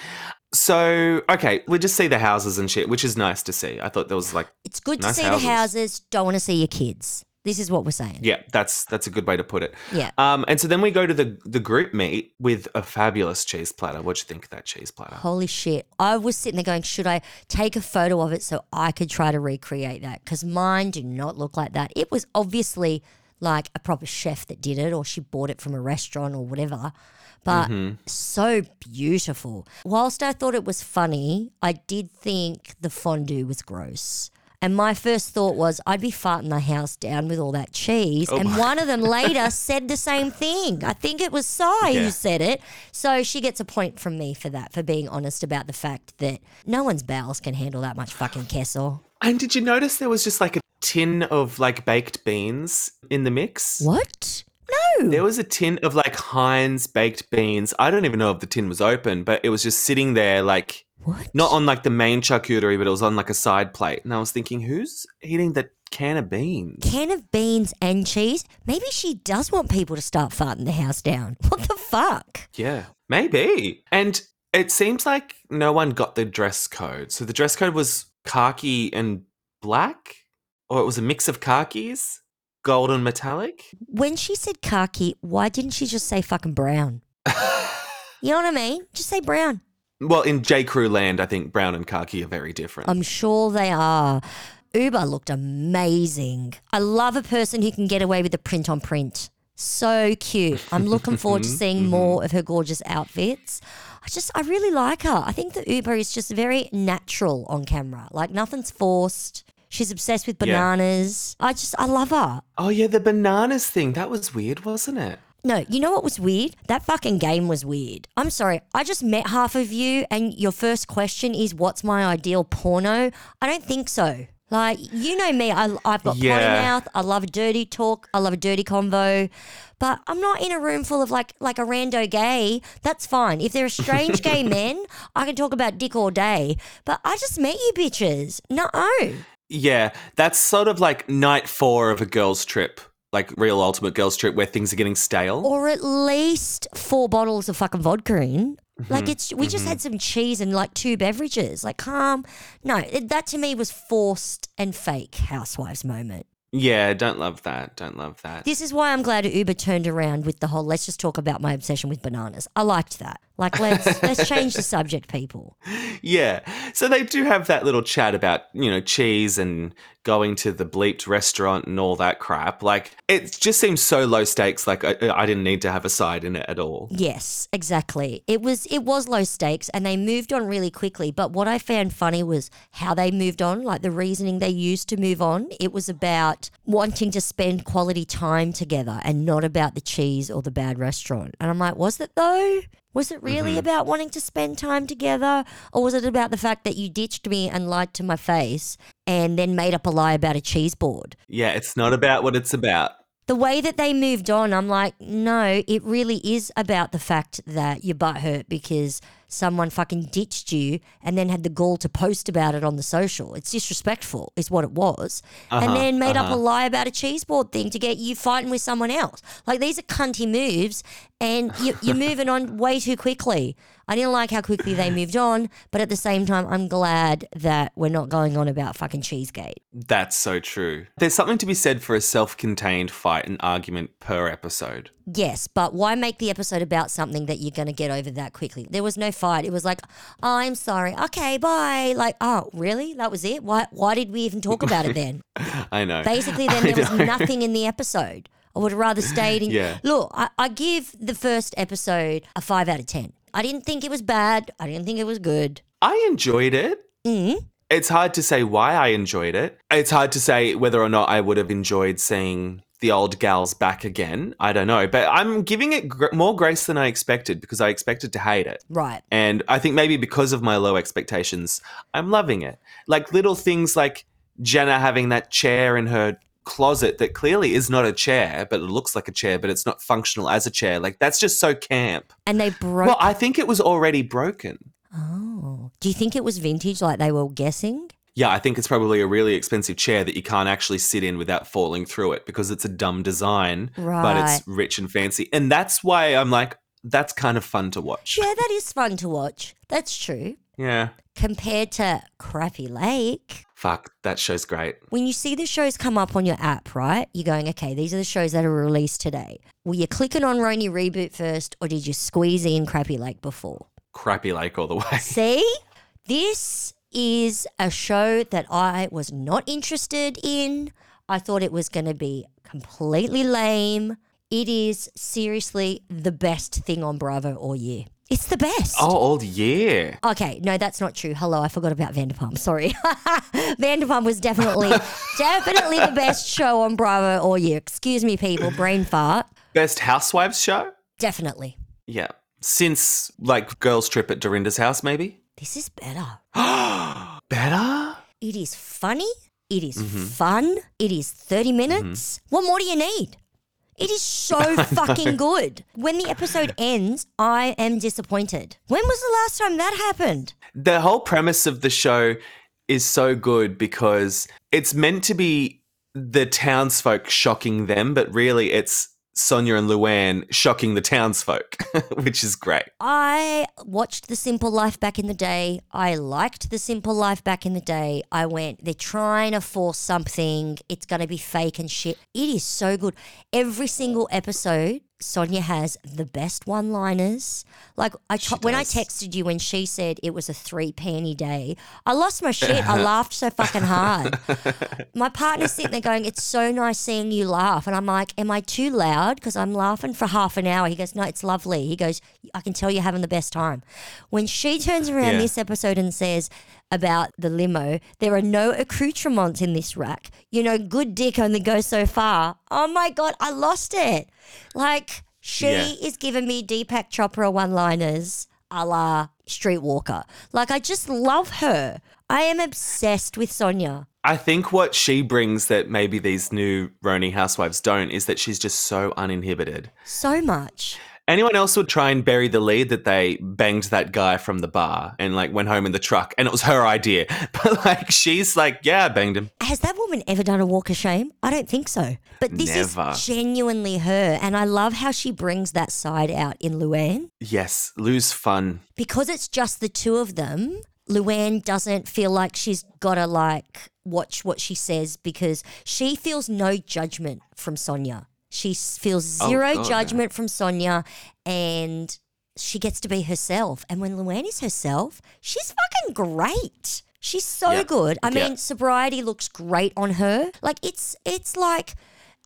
so, okay, we just see the houses and shit, which is nice to see. I thought there was like, It's good to see houses. the houses. Don't want to see your kids. This is what we're saying. yeah, that's that's a good way to put it. Yeah. Um, and so then we go to the the group meet with a fabulous cheese platter. What'd you think of that cheese platter? Holy shit. I was sitting there going, should I take a photo of it so I could try to recreate that? Because mine did not look like that. It was obviously like a proper chef that did it, or she bought it from a restaurant or whatever. But mm-hmm. so beautiful. Whilst I thought it was funny, I did think the fondue was gross. And my first thought was, I'd be farting the house down with all that cheese. Oh and one of them later said the same thing. I think it was Sai Yeah. who said it. So she gets a point from me for that, for being honest about the fact that no one's bowels can handle that much fucking kessel. And did you notice there was just like a tin of like baked beans in the mix? What? No. There was a tin of like Heinz baked beans. I don't even know if the tin was open, but it was just sitting there like What? Not on like the main charcuterie, but it was on like a side plate. And I was thinking, who's eating that can of beans? Can of beans and cheese? Maybe she does want people to start farting the house down. What the fuck? Yeah, maybe. And it seems like no one got the dress code. So the dress code was khaki and black, or it was a mix of khakis, gold and metallic. When she said khaki, why didn't she just say fucking brown? You know what I mean? Just say brown. Well, in J. Crew land, I think brown and khaki are very different. I'm sure they are. Ubah looked amazing. I love a person who can get away with the print on print. So cute. I'm looking forward to mm-hmm. seeing more mm-hmm. of her gorgeous outfits. I just, I really like her. I think that Ubah is just very natural on camera. Like nothing's forced. She's obsessed with bananas. I just, I love her. oh, yeah, the bananas thing. That was weird, wasn't it? No, you know what was weird? That fucking game was weird. I'm sorry. I just met half of you, and your first question is, What's my ideal porno? I don't think so. Like, you know me, I, I've got potty Yeah. mouth. I love a dirty talk. I love a dirty convo. But I'm not in a room full of like like a rando gay. That's fine. If they're strange gay men, I can talk about dick all day. But I just met you bitches. No. Yeah, that's sort of like night four of a girls' trip, like real ultimate girls' trip where things are getting stale. or at least four bottles of fucking vodka in. Mm-hmm. Like it's we just had some cheese and like two beverages. Like calm. No, it, that to me was forced and fake housewives moment. Yeah, don't love that. Don't love that. This is why I'm glad Ubah turned around with the whole let's just talk about my obsession with bananas. I liked that. Like let's let's change the subject, people. Yeah. So they do have that little chat about, you know, cheese and going to the bleeped restaurant and all that crap. Like, it just seems so low stakes. Like, I, I didn't need to have a side in it at all. Yes, exactly. It was it was low stakes and they moved on really quickly. But what I found funny was how they moved on, like the reasoning they used to move on. It was about wanting to spend quality time together and not about the cheese or the bad restaurant. And I'm like, was it though? Was it really mm-hmm. about wanting to spend time together? Or was it about the fact that you ditched me and lied to my face and then made up a lie about a cheese board? Yeah, it's not about what it's about. the way that they moved on, I'm like, no, it really is about the fact that your butt hurt because someone fucking ditched you and then had the gall to post about it on the social. It's disrespectful, is what it was. and uh-huh, then made up a uh-huh. lie about a cheese board thing to get you fighting with someone else. Like, these are cunty moves and you, you're moving on way too quickly. I didn't like how quickly they moved on, but at the same time, I'm glad that we're not going on about fucking Cheesegate. That's so true. There's something to be said for a self contained fight and argument per episode. Yes, but why make the episode about something that you're going to get over that quickly? There was no fight. It was like, oh, I'm sorry. Okay, bye. Like, oh, really? That was it? Why why did we even talk about it then? I know. Basically, then I there was nothing in the episode. I would have rather stayed in. Yeah. Look, I, I give the first episode a 5 out of 10. I didn't think it was bad. I didn't think it was good. I enjoyed it. Mm. It's hard to say why I enjoyed it. It's hard to say whether or not I would have enjoyed seeing the old gals back again. I don't know. But I'm giving it gr- more grace than I expected because I expected to hate it. Right. And I think maybe because of my low expectations, I'm loving it. Like little things like Jenna having that chair in her closet that clearly is not a chair, but it looks like a chair, but it's not functional as a chair. Like that's just so camp. And they broke. Well, I think it was already broken. oh. Do you think it was vintage like they were guessing? Yeah, I think it's probably a really expensive chair that you can't actually sit in without falling through it because it's a dumb design, right. but it's rich and fancy. And that's why I'm like, that's kind of fun to watch. Yeah, that is fun to watch. That's true. Yeah. Compared to Crappie Lake. Fuck, that show's great. when you see the shows come up on your app, right? You're going, okay, these are the shows that are released today. Were you clicking on RHONY Reboot first, or did you squeeze in Crappie Lake before? Crappie Lake all the way. See, this is a show that I was not interested in. I thought it was going to be completely lame. It is seriously the best thing on Bravo all year. It's the best. Oh, old year. Okay, no, that's not true. Hello, I forgot about Vanderpump. Sorry, Vanderpump was definitely, definitely the best show on Bravo all year. Excuse me, people, brain fart. Best Housewives show? Definitely, Yeah. Since like Girls Trip at Dorinda's house, maybe? this is better. Better? It is funny. It is mm-hmm. fun. It is thirty minutes. Mm-hmm. What more do you need? It is so fucking good. When the episode ends, I am disappointed. When was the last time that happened? the whole premise of the show is so good because it's meant to be the townsfolk shocking them, but really it's Sonja and Luann shocking the townsfolk, which is great. I watched The Simple Life back in the day. I liked The Simple Life back in the day. I went, they're trying to force something. It's going to be fake and shit. It is so good. Every single episode, Sonja has the best one liners. Like, I t- when I texted you when she said it was a three penny day, I lost my shit. I laughed so fucking hard. My partner's sitting there going, It's so nice seeing you laugh. And I'm like, Am I too loud? Because I'm laughing for half an hour. He goes, No, it's lovely. He goes, I can tell you're having the best time. When she turns around Yeah. this episode and says about the limo, there are no accoutrements in this rack. You know, good dick only goes so far. Oh my God, I lost it. Like, she Yeah. is giving me Deepak Chopra one liners a la Streetwalker. Like, I just love her. I am obsessed with Sonja. I think what she brings that maybe these new RHONY housewives don't is that she's just so uninhibited. So much. Anyone else would try and bury the lead that they banged that guy from the bar and like went home in the truck and it was her idea. But like she's like, yeah, I banged him. Has that woman ever done a walk of shame? I don't think so. But this Never. is genuinely her. And I love how she brings that side out in Luann. Yes, lose fun. because it's just the two of them, Luann doesn't feel like she's got to like watch what she says because she feels no judgment from Sonja. She feels Oh, zero God, judgment from Sonja and she gets to be herself. And when Luann is herself, she's fucking great. She's so Yeah. good. I Yeah. mean, sobriety looks great on her. Like it's it's like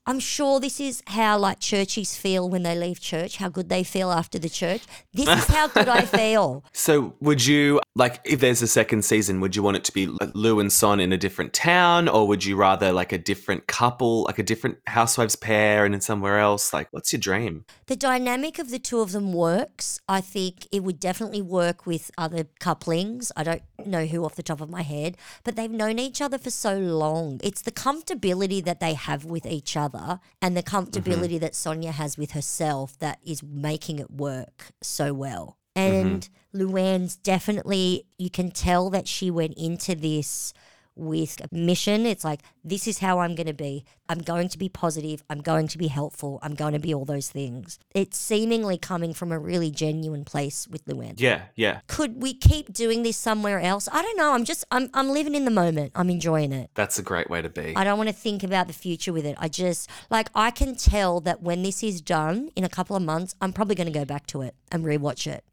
I'm sure this is how like churchies feel when they leave church, how good they feel after the church. This is how good I feel. So, would you like if there's a second season? Would you want it to be Lou and Son in a different town, or would you rather like a different couple, like a different housewives pair, and in somewhere else? Like, what's your dream? The dynamic of the two of them works. I think it would definitely work with other couplings. I don't know who off the top of my head, but they've known each other for so long. It's the comfortability that they have with each other and the mm-hmm. comfortability that Sonja has with herself that is making it work so well. Mm-hmm. And Luann's definitely, you can tell that she went into this with a mission. It's like, this is how I'm going to be. I'm going to be positive. I'm going to be helpful. I'm going to be all those things. It's seemingly coming from a really genuine place with Luann. Yeah, yeah, Could we keep doing this somewhere else? I don't know. I'm just, I'm, I'm living in the moment. I'm enjoying it. that's a great way to be. I don't want to think about the future with it. I just, like, I can tell that when this is done in a couple of months, I'm probably going to go back to it and rewatch it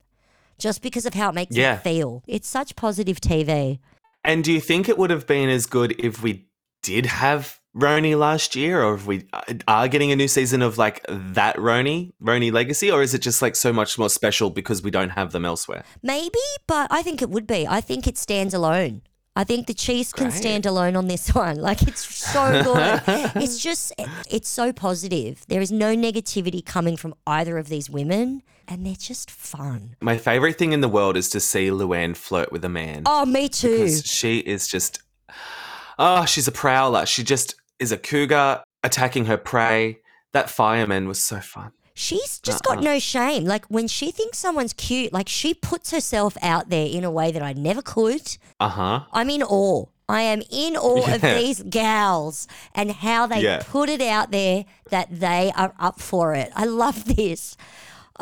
just because of how it makes Yeah. me feel. It's such positive TV. And do you think it would have been as good if we did have RHONY last year, or if we uh, are getting a new season of like that RHONY, RHONY Legacy, or is it just like so much more special because we don't have them elsewhere? Maybe, but I think it would be. I think it stands alone. I think the cheese can stand alone on this one. Like it's so good. it's just it's so positive. There is no negativity coming from either of these women and they're just fun. My favorite thing in the world is to see Luann flirt with a man. Oh, me too. because she is just oh she's a prowler she just is a cougar attacking her prey that fireman was so fun She's just Uh-uh. got no shame. Like when she thinks someone's cute, like she puts herself out there in a way that I never could. uh-huh I'm in awe. I am in awe of these gals and how they Yeah. put it out there that they are up for it. I love this.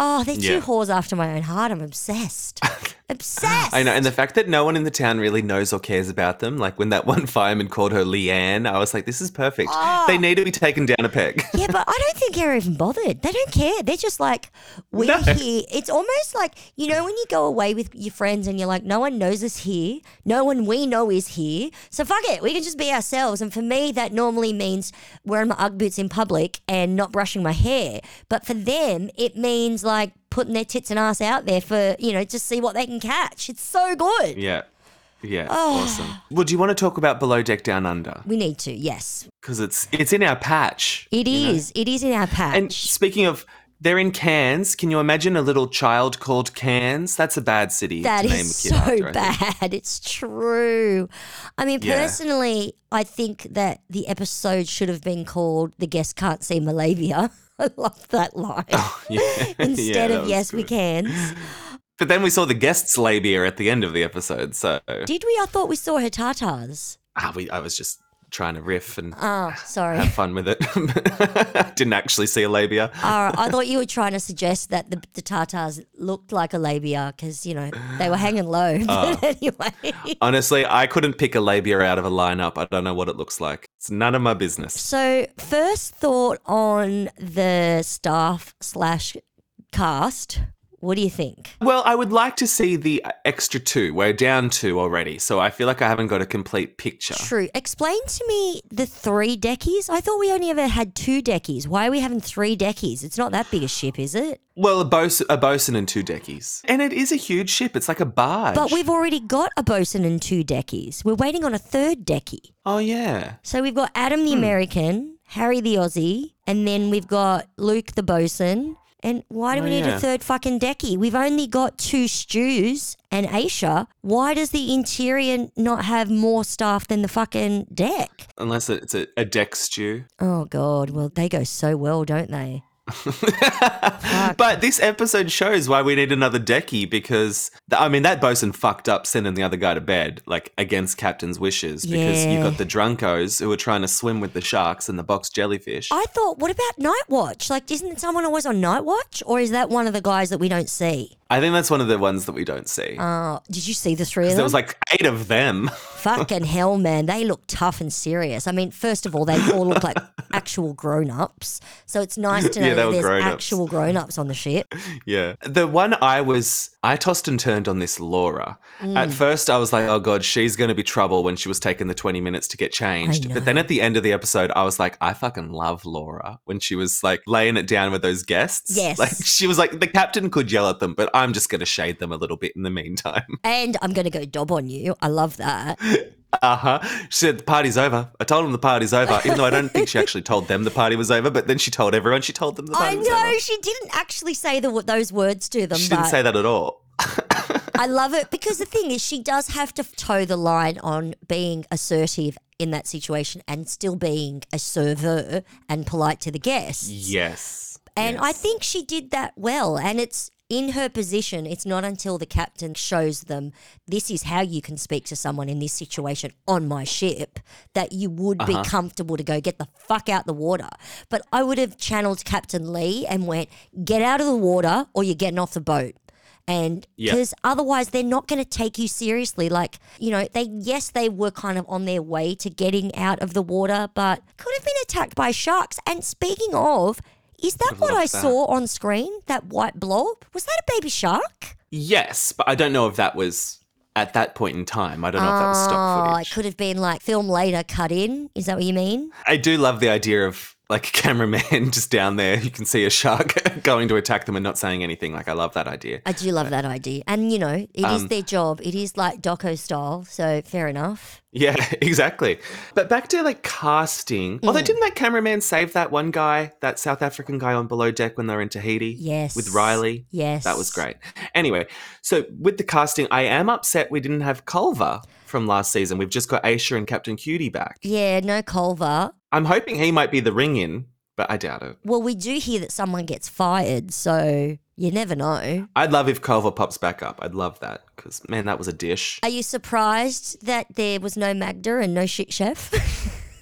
Oh, they're two Yeah. whores after my own heart. I'm obsessed. obsessed. i know and the fact that no one in the town really knows or cares about them like when that one fireman called her leanne i was like this is perfect they oh. need to be taken down a peg Yeah, but I don't think they're even bothered. They don't care. They're just like, we're No. here. It's almost like, you know, when you go away with your friends and you're like, no one knows us here. No one we know is here. So fuck it. We can just be ourselves. And for me, that normally means wearing my Ugg boots in public and not brushing my hair. But for them, it means like putting their tits and ass out there for, you know, just see what they can catch. It's so good. yeah yeah Oh. awesome well do you want to talk about below deck down under We need to, yes. because it's it's in our patch It is. Know? It is in our patch. And speaking of, they're in Cairns. Can you imagine a little child called Cairns? That's a bad city That is so after. Bad. It's true. I mean, Yeah. personally, I think that the episode should have been called "The Guest Can't See Malavia." I love that line. Yeah. Yeah, Instead that of yes, we can. But then we saw the guest's labia at the end of the episode, so Did we? I thought we saw her tatas. ah, we, I was just trying to riff and Oh, sorry. have fun with it. Didn't actually see a labia. Right, I thought you were trying to suggest that the, the tatas looked like a labia because, you know, they were hanging low. But anyway. Honestly, I couldn't pick a labia out of a lineup. I don't know what it looks like. It's none of my business. So, first thought on the staff slash cast. What do you think? Well, I would like to see the extra two. We're down two already, so I feel like I haven't got a complete picture. True. Explain to me the three deckies. I thought we only ever had two deckies. Why are we having three deckies? It's not that big a ship, is it? Well, a, bos- a bosun and two deckies. And it is a huge ship. It's like a barge. But we've already got a bosun and two deckies. We're waiting on a third deckie. Oh, yeah. So we've got Adam Hmm. the American, Harry the Aussie, and then we've got Luke the bosun. And why do Oh, we need yeah. a third fucking decky? We've only got two stews and Aesha. Why does the interior not have more staff than the fucking deck? Unless it's a, a deck stew. Oh god, well they go so well, don't they? But this episode shows why we need another decky because, th- I mean, that bosun fucked up sending the other guy to bed, like against Captain's wishes, because you Yeah. got the drunkos who were trying to swim with the sharks and the box jellyfish. I thought, what about Night Watch? Like, isn't someone always on Night Watch, or is that one of the guys that we don't see? I think that's one of the ones that we don't see. Uh, did you see the three of them? there was like eight of them. Fucking hell, man. They look tough and serious. I mean, first of all, they all look like actual grown ups. So it's nice to know Yeah, they that were there's grown-ups. actual grown ups on the ship. Yeah. The one I was, I tossed and turned on this Laura. Mm. At first, I was like, oh God, she's going to be trouble when she was taking the 20 minutes to get changed. But then at the end of the episode, I was like, I fucking love Laura when she was like laying it down with those guests. Yes. Like she was like, the captain could yell at them, but I'm just going to shade them a little bit in the meantime. And I'm going to go dob on you. I love that. Uh huh. She said, the party's over. I told them the party's over, even though I don't think she actually told them the party was over, but then she told everyone she told them the party I was know over. she didn't actually say the, those words to them, She didn't say that at all. I love it because the thing is, she does have to toe the line on being assertive in that situation and still being a server and polite to the guests. Yes. And I think she did that well. And it's in her position, it's not until the captain shows them this is how you can speak to someone in this situation on my ship that you would Uh-huh. be comfortable to go get the fuck out the water. But I would have channeled Captain Lee and went, get out of the water or you're getting off the boat. And because otherwise they're not going to take you seriously. Like, you know, they, yes, they were kind of on their way to getting out of the water, but could have been attacked by sharks. And speaking of, is that what I that. saw on screen? That white blob? Was that a baby shark? Yes, but I don't know if that was at that point in time. I don't know if that was stock ah, footage. Oh, footage. it could have been like film later, cut in. Is that what you mean? I do love the idea of like a cameraman just down there. You can see a shark going to attack them and not saying anything. Like I love that idea. I do love that idea. And, you know, it is Um, their job. It is like doco style. So fair enough. Yeah, exactly. But back to like casting. Mm. Although didn't that cameraman save that one guy, that South African guy on below deck when they were in Tahiti? Yes. With Riley. Yes. That was great. Anyway, so with the casting, I am upset we didn't have Culver from last season. We've just got Aesha and Captain Cutie back. Yeah, no Culver. I'm hoping he might be the ring in, but I doubt it. Well, we do hear that someone gets fired, so you never know. I'd love if Culver pops back up. I'd love that because man, that was a dish. Are you surprised that there was no Magda and no shit chef?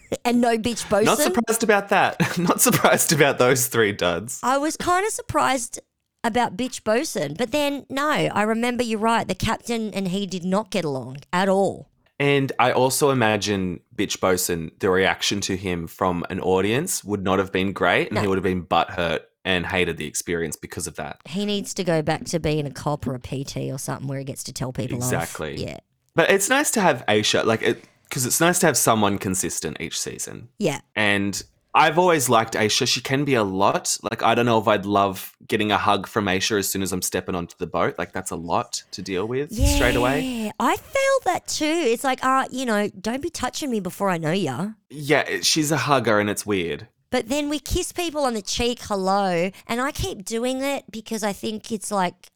and no bitch bosun? Not surprised about that. Not surprised about those three duds. I was kind of surprised about bitch bosun, but then no, I remember you're right. The captain and he did not get along at all. And I also imagine Bitch Bosun, the reaction to him from an audience would not have been great, and he would have been butthurt and hated the experience because of that. He needs to go back to being a cop or a PT or something where he gets to tell people off. Exactly. Yeah. But it's nice to have Aesha, like it, because it's nice to have someone consistent each season. Yeah. And I've always liked Aesha. She can be a lot. Like, I don't know if I'd love getting a hug from Aesha as soon as I'm stepping onto the boat. Like, that's a lot to deal with Yeah. straight away. Yeah, I felt that too. It's like, uh, you know, don't be touching me before I know ya. Yeah, she's a hugger and it's weird. But then we kiss people on the cheek, hello, and I keep doing it because I think it's like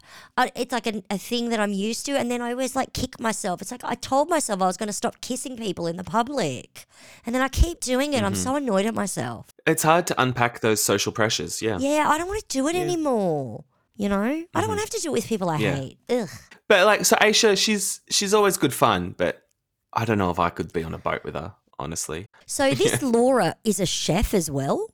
it's like a, a thing that I'm used to, and then I always like kick myself. It's like I told myself I was going to stop kissing people in the public, and then I keep doing it. I'm mm-hmm. so annoyed at myself. It's hard to unpack those social pressures. Yeah. Yeah, I don't want to do it anymore. You know, I don't mm-hmm. want to have to do it with people I Yeah. hate. Ugh. But like, so Aesha, she's she's always good fun, but I don't know if I could be on a boat with her, honestly. So this Laura is a chef as well.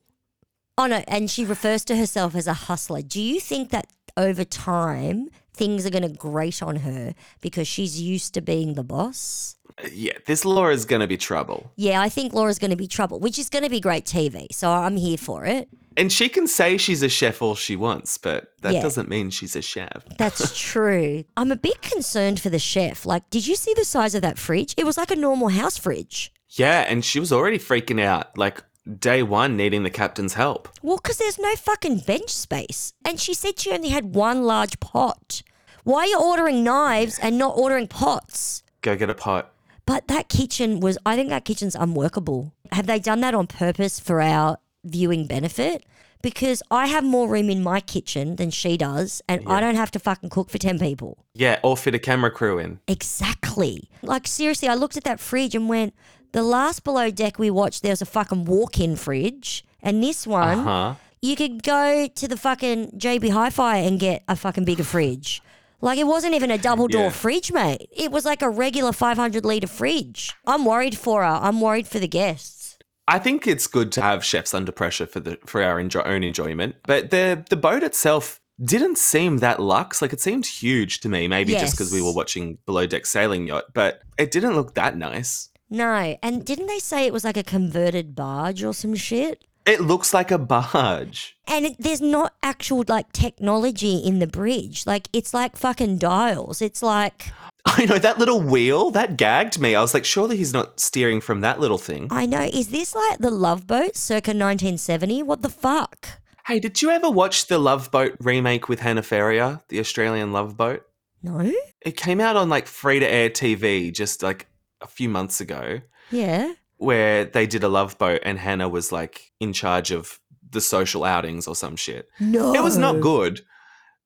Oh no, and she refers to herself as a hustler. Do you think that over time things are going to grate on her because she's used to being the boss? Yeah, this Laura's gonna be trouble. Yeah, I think Laura's going to be trouble, which is going to be great TV. So I'm here for it. And she can say she's a chef all she wants, but that Yeah. doesn't mean she's a chef. That's true. I'm a bit concerned for the chef. Like, did you see the size of that fridge? It was like a normal house fridge. Yeah, and she was already freaking out, like day one, needing the captain's help. Well, because there's no fucking bench space. And she said she only had one large pot. Why are you ordering knives and not ordering pots? Go get a pot. But that kitchen was, I think that kitchen's unworkable. Have they done that on purpose for our viewing benefit? Because I have more room in my kitchen than she does, and I don't have to fucking cook for 10 people. Yeah, or fit a camera crew in. Exactly. Like, seriously, I looked at that fridge and went, the last below deck we watched, there was a fucking walk in fridge. And this one, Huh? you could go to the fucking JB Hi Fi and get a fucking bigger fridge. Like, it wasn't even a double door Yeah. fridge, mate. It was like a regular 500 litre fridge. I'm worried for her. I'm worried for the guests. I think it's good to have chefs under pressure for the for our enjo- own enjoyment, but the the boat itself didn't seem that luxe. Like it seemed huge to me, maybe just because we Yes. were watching below deck sailing yacht, but it didn't look that nice. No. And didn't they say it was like a converted barge or some shit? It looks like a barge. And it, there's not actual like technology in the bridge. Like it's like fucking dials. It's like I know that little wheel that gagged me. I was like, surely he's not steering from that little thing. I know. Is this like the Love Boat circa 1970? What the fuck? Hey, did you ever watch the Love Boat remake with Hannah Ferrier, the Australian Love Boat? No. It came out on like free to air TV just like a few months ago. Yeah. where they did a love boat and Hannah was like in charge of the social outings or some shit. No. It was not good,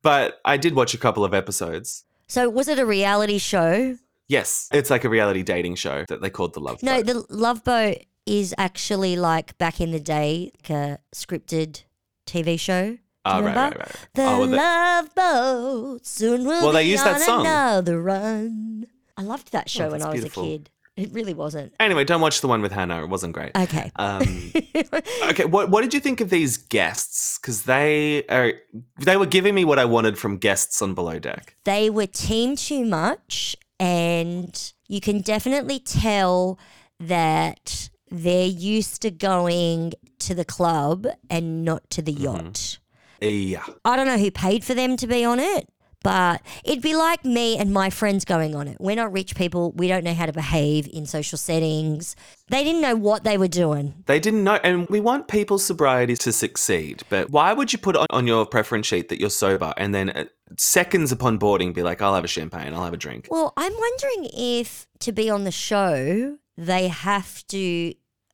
but I did watch a couple of episodes. So was it a reality show? Yes, it's like a reality dating show that they called The Love Boat. No, Boat. the Love Boat is actually like back in the day, like a scripted TV show. Oh, right, right, right. The Oh, well, Love Boat soon will Well, they be used that on song. another run. I loved that show when I was beautiful. a kid. It really wasn't. Anyway, don't watch the one with Hannah. It wasn't great. Okay. Um, okay, what what did you think of these guests? Because they are they were giving me what I wanted from guests on Below Deck. they were team too much and you can definitely tell that they're used to going to the club and not to the yacht. Yeah, I don't know who paid for them to be on it, but it'd be like me and my friends going on it. We're not rich people. We don't know how to behave in social settings. They didn't know what they were doing. they didn't know, and we want people's sobriety to succeed. But why would you put on, on your preference sheet that you're sober, and then uh, seconds upon boarding be like, "I'll have a champagne, I'll have a drink." Well, I'm wondering if to be on the show, they have to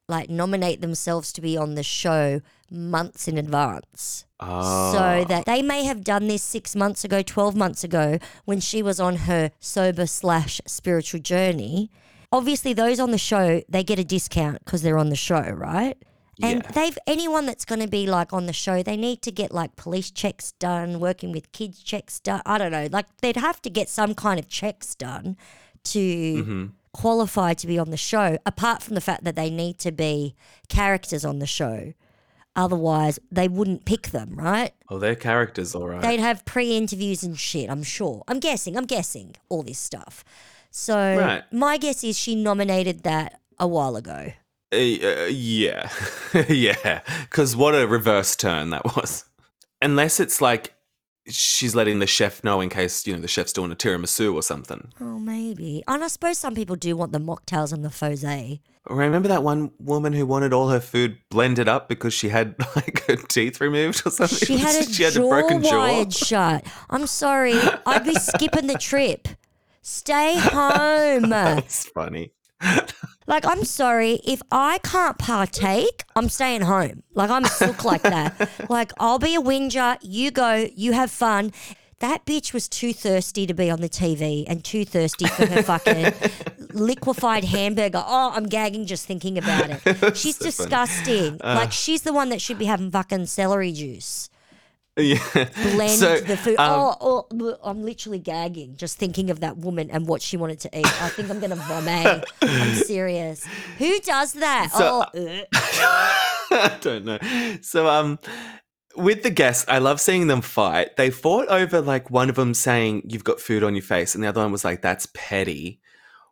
like nominate themselves to be on the show months in advance. Oh, So that they may have done this six months ago, 12 months ago, when she was on her sober slash spiritual journey. Obviously, those on the show, they get a discount because they're on the show, right? And Yeah. they've anyone that's going to be like on the show, they need to get like police checks done, working with kids checks done. I don't know, like they'd have to get some kind of checks done to Mm-hmm. qualify to be on the show. Apart from the fact that they need to be characters on the show, otherwise they wouldn't pick them, right? oh, they're characters, all right. They'd have pre-interviews and shit. I'm sure. I'm guessing. I'm guessing all this stuff. So Right. my guess is she nominated that a while ago. Uh, uh, yeah, yeah. Because what a reverse turn that was. Unless it's like she's letting the chef know in case you know the chef's doing a tiramisu or something. Oh, maybe. And I suppose some people do want the mocktails and the fosé. Remember that one woman who wanted all her food blended up because she had like her teeth removed or something? She had a she had jaw a broken jaw. wired shut. I'm sorry. I'd be skipping the trip. Stay home. That's funny. Like, I'm sorry, if I can't partake, I'm staying home. Like, I'm a sook like that. Like, I'll be a whinger. You go, you have fun. That bitch was too thirsty to be on the TV and too thirsty for her fucking liquefied hamburger. Oh, I'm gagging just thinking about it. She's disgusting. Uh. like, she's the one that should be having fucking celery juice. Yeah. Blend So, the food. um, oh, oh, I'm literally gagging just thinking of that woman and what she wanted to eat. I think I'm going to vomit. I'm serious. Who does that? So- oh. I don't know. So, um, with the guests, I love seeing them fight. They fought over like one of them saying you've got food on your face, and the other one was like that's petty.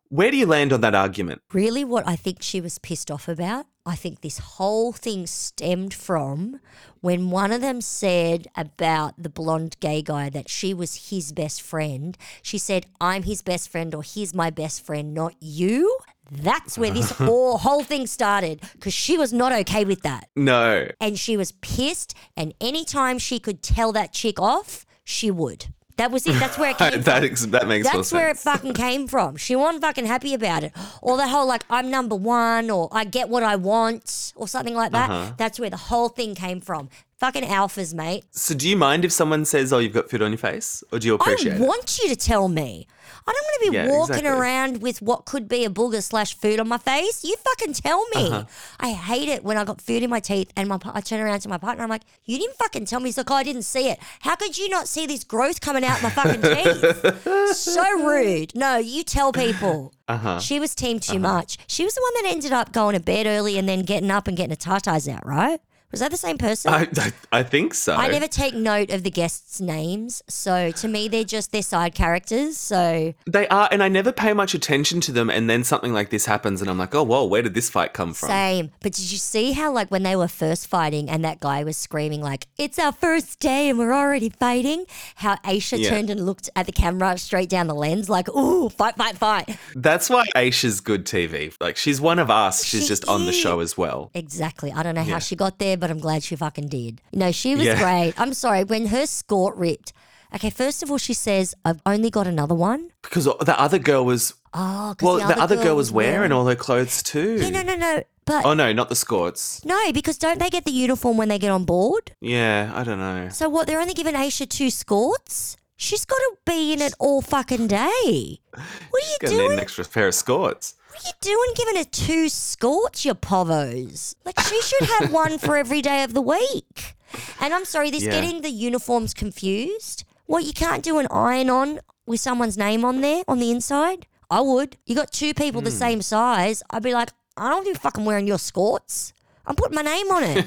Where do you land on that argument? really what I think she was pissed off about. I think this whole thing stemmed from when one of them said about the blonde gay guy that she was his best friend. She said, I'm his best friend or he's my best friend, not you. That's where this whole, whole thing started because she was not okay with that. No. And she was pissed. And anytime she could tell that chick off, she would. That was it. That's where it came that from. ex- that makes That's where it fucking came from. She wasn't fucking happy about it. Or the whole like I'm number one or I get what I want or something like that. Uh-huh. That's where the whole thing came from. Fucking alphas, mate. So, do you mind if someone says, "Oh, you've got food on your face," or do you I appreciate it? want you to tell me. I don't want to be Yeah, walking exactly. around with what could be a booger slash food on my face. You fucking tell me. Uh-huh. I hate it when I got food in my teeth and my I turn around to my partner. I'm like, you didn't fucking tell me. He's like, oh, I didn't see it. How could you not see this growth coming out my fucking teeth? so rude. No, you tell people. Uh-huh. She was team too much. She was the one that ended up going to bed early and then getting up and getting her tatas out, right? Was that the same person? I, I, I think so. I never take note of the guests' names, so to me they're just their side characters. So They are, and I never pay much attention to them. And then something like this happens, and I'm like, "Oh, whoa, where did this fight come from?" same. But did you see how like when they were first fighting and that guy was screaming like, "It's our first day and we're already fighting"? How Aesha Yeah. turned and looked at the camera straight down the lens like, "Ooh, fight, fight, fight!" That's why Aesha's good TV. Like, she's one of us. She's She just on the show as well. Exactly. I don't know Yeah. how she got there, but I'm glad she fucking did. No, she was Yeah. great. I'm sorry when her skirt ripped. Okay, first of all, she says, "I've only got another one." Because the other girl was, Oh, well, the other, girl, was wearing, wearing all her clothes too. Yeah, no, no, no. But Oh no, not the skirts. no, because don't they get the uniform when they get on board? Yeah, I don't know. So what? They're only giving Aesha two skirts. She's got to be in it all fucking day. What are you Gonna need doing? an extra pair of skirts. What are you doing giving her two skirts, your povos? Like she should have one for every day of the week. And I'm sorry, this Yeah. getting the uniforms confused. What you can't do an iron on with someone's name on there on the inside? I would. You got two people Hmm. the same size. I'd be like, I don't be fucking wearing your scorts. I'm putting my name on it.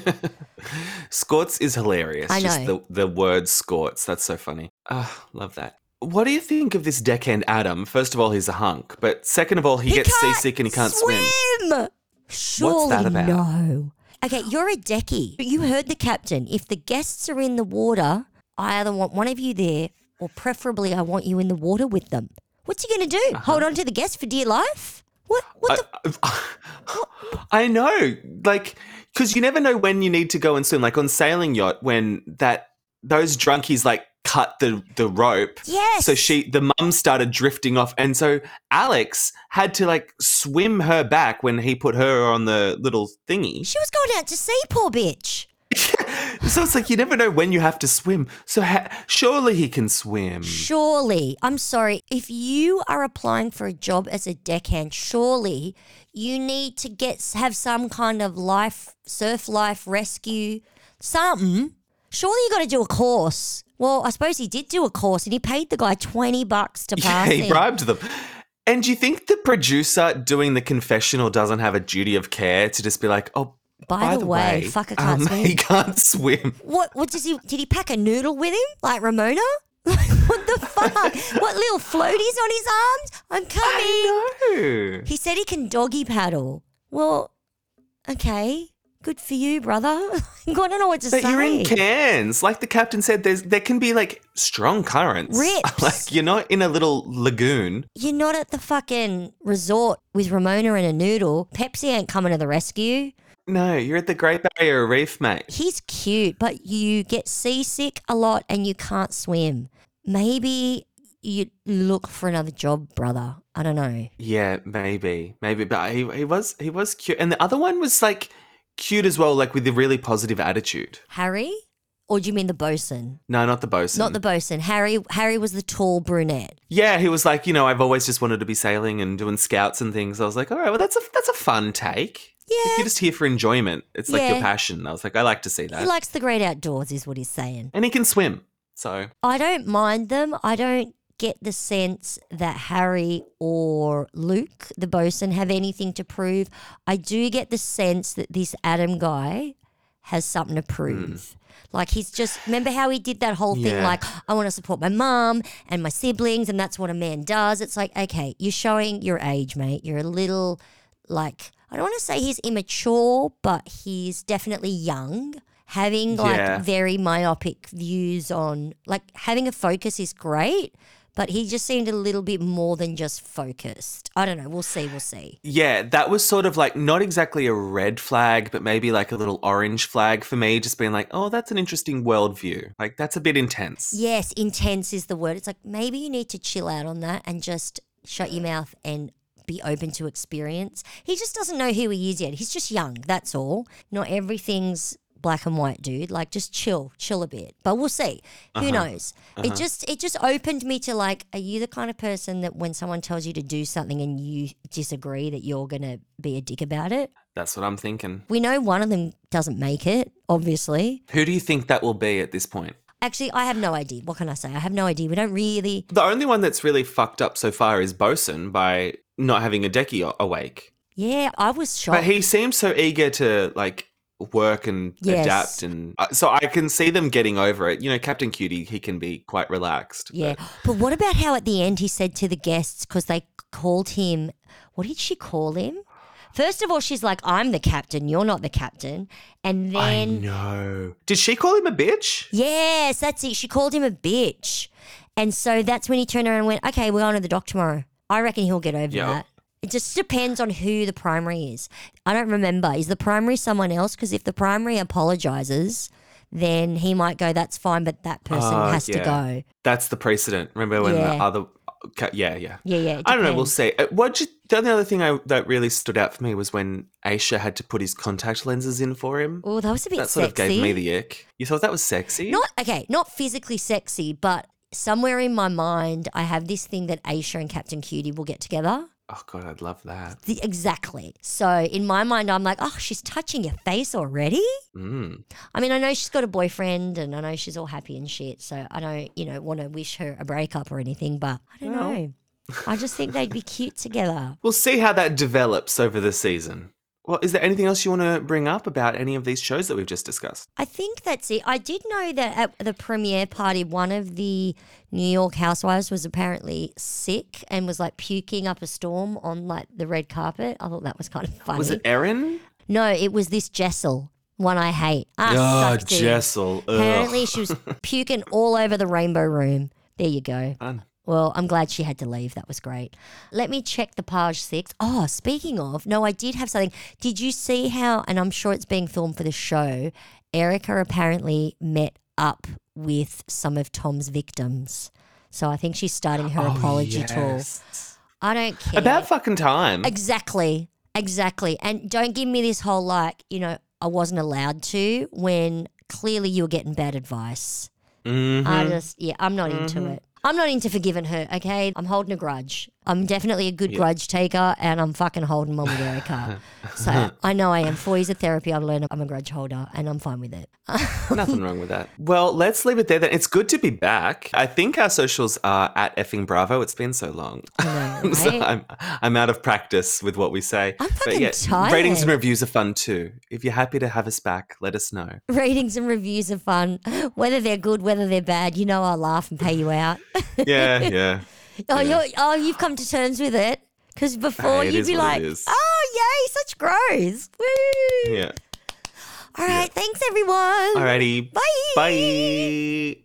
scorts is hilarious. I Just the, the word scorts. That's so funny. Ah, love that. What do you think of this deckhand Adam? First of all, he's a hunk. But second of all, he, gets seasick and he can't swim. swim. Surely that about? no. Okay, you're a decky. But you heard the captain. If the guests are in the water, I either want one of you there, or preferably I want you in the water with them. What's he going to do? Uh-huh. Hold on to the guests for dear life? What? What the? I know, like, because you never know when you need to go and swim. Like on sailing yacht, when that those drunkies like cut the the rope. Yes. So she, the mum started drifting off, and so Alex had to like swim her back when he put her on the little thingy. She was going out to sea, poor bitch. So it's like you never know when you have to swim. So ha- surely he can swim. Surely, I'm sorry, if you are applying for a job as a deckhand, surely you need to get have some kind of life, surf life rescue, something. Surely you got to do a course. Well, I suppose he did do a course, and he paid the guy twenty bucks to Yeah, pass. he it. bribed them. And do you think the producer doing the confessional doesn't have a duty of care to just be like, oh, By, the, way, fucker can't um, swim. He can't swim. What? What does he? Did he pack a noodle with him, like Ramona? what the fuck? what little floaties on his arms? I'm coming. No. He said he can doggy paddle. Well, okay. Good for you, brother. I don't know what to But say. But you're in Cairns. Like the captain said, there's there can be like strong currents. Rips. like you're not in a little lagoon. You're not at the fucking resort with Ramona and a noodle. Pepsi ain't coming to the rescue. No, you're at the Great Barrier Reef, mate. He's cute, but you get seasick a lot and you can't swim. Maybe you look for another job, brother. I don't know. Yeah, maybe, maybe, but he he was he was cute, and the other one was like cute as well, like with a really positive attitude. Harry? Or do you mean the bosun? No, not the bosun. Not the bosun. Harry Harry was the tall brunette. Yeah, he was like, you know, I've always just wanted to be sailing and doing scouts and things. I was like, all right, well, that's a that's a fun take. Like, Yeah. you're just here for enjoyment. It's like your passion. I was like, I like to see that. He likes the great outdoors, is what he's saying. and he can swim. So I don't mind them. I don't get the sense that Harry or Luke, the bosun, have anything to prove. I do get the sense that this Adam guy has something to prove. Hmm. Like he's just remember how he did that whole thing Yeah. like I want to support my mum and my siblings and that's what a man does. It's like okay, you're showing your age, mate. You're a little like I don't want to say he's immature, but he's definitely young. Having like Yeah. very myopic views on like having a focus is great, but he just seemed a little bit more than just focused. I don't know. We'll see. We'll see. yeah, that was sort of like not exactly a red flag, but maybe like a little orange flag for me, just being like, oh, that's an interesting worldview. Like that's a bit intense. Yes, intense is the word. It's like maybe you need to chill out on that and just shut your mouth and be open to experience. He just doesn't know who he is yet. He's just young. That's all. Not everything's black and white, dude. Like just chill, chill a bit. But we'll see. Who uh-huh. knows? It uh-huh. just it just opened me to like, are you the kind of person that when someone tells you to do something and you disagree that you're gonna be a dick about it? That's what I'm thinking. We know one of them doesn't make it, obviously. Who do you think that will be at this point? Actually, I have no idea. What can I say? I have no idea. We don't really The only one that's really fucked up so far is Bosun by not having a decky awake. Yeah, I was shocked. But he seems so eager to like work and Yes. adapt, and uh, so I can see them getting over it. You know, Captain Cutie, he can be quite relaxed. yeah. But what about how at the end he said to the guests, because they called him, what did she call him? First of all, she's like, I'm the captain, you're not the captain. And then. I know. Did she call him a bitch? yes, that's it. She called him a bitch. And so that's when he turned around and went, okay, we're on to the dock tomorrow. I reckon he'll get over Yeah. that. It just depends on who the primary is. I don't remember. Is the primary someone else? Because if the primary apologizes, then he might go, that's fine, but that person Oh, has to go. That's the precedent. Remember when Yeah. the other? ca- Yeah, yeah. Yeah, yeah. I don't know. We'll see. Uh, What you, the only other thing I, that really stood out for me was when Aesha had to put his contact lenses in for him. Oh, that was a bit That sort sexy. of gave me the ick. You thought that was sexy? Not okay, not physically sexy, but somewhere in my mind, I have this thing that Aesha and Captain Cutie will get together. Oh god, I'd love that. The, exactly. So in my mind, I'm like, oh, she's touching your face already. Mm. I mean, I know she's got a boyfriend, and I know she's all happy and shit. So I don't, you know, want to wish her a breakup or anything. But I don't Well. know. I just think they'd be cute together. We'll see how that develops over the season. Well, is there anything else you want to bring up about any of these shows that we've just discussed? I think that's it. I did know that at the premiere party, one of the New York housewives was apparently sick and was like puking up a storm on like the red carpet. I thought that was kind of funny. Was it Erin? No, it was this Jessel, one I hate. Ah, Oh. Jessel. Ugh. Apparently, she was puking all over the rainbow room. There you go. Fun. Well, I'm glad she had to leave. That was great. Let me check the page six. Oh, speaking of, no, I did have something. Did you see how, and I'm sure it's being filmed for the show, Erica apparently met up with some of Tom's victims. So I think she's starting her Oh, apology tour. I don't care. About fucking time. Exactly. Exactly. And don't give me this whole like, you know, I wasn't allowed to when clearly you were getting bad advice. Mhm. I just, yeah, I'm not into it. I'm not into forgiving her, okay? I'm holding a grudge. I'm definitely a good grudge taker and I'm fucking holding one with Erica. so I know I am. Four years of therapy, I've learned I'm a grudge holder and I'm fine with it. Nothing wrong with that. Well, let's leave it there then. It's good to be back. I think our socials are at effing bravo. It's been so long. I know, so? I'm, I'm out of practice with what we say. I'm but fucking yeah, tired. ratings and reviews are fun too. If you're happy to have us back, let us know. Ratings and reviews are fun. Whether they're good, whether they're bad, you know I'll laugh and pay you out. Yeah, yeah. Oh, you're, oh, you've come to terms with it. Because before Hey, you'd be like, oh, yay, such growth. Woo. Yeah. All right, thanks, everyone. Alrighty. Bye. Bye.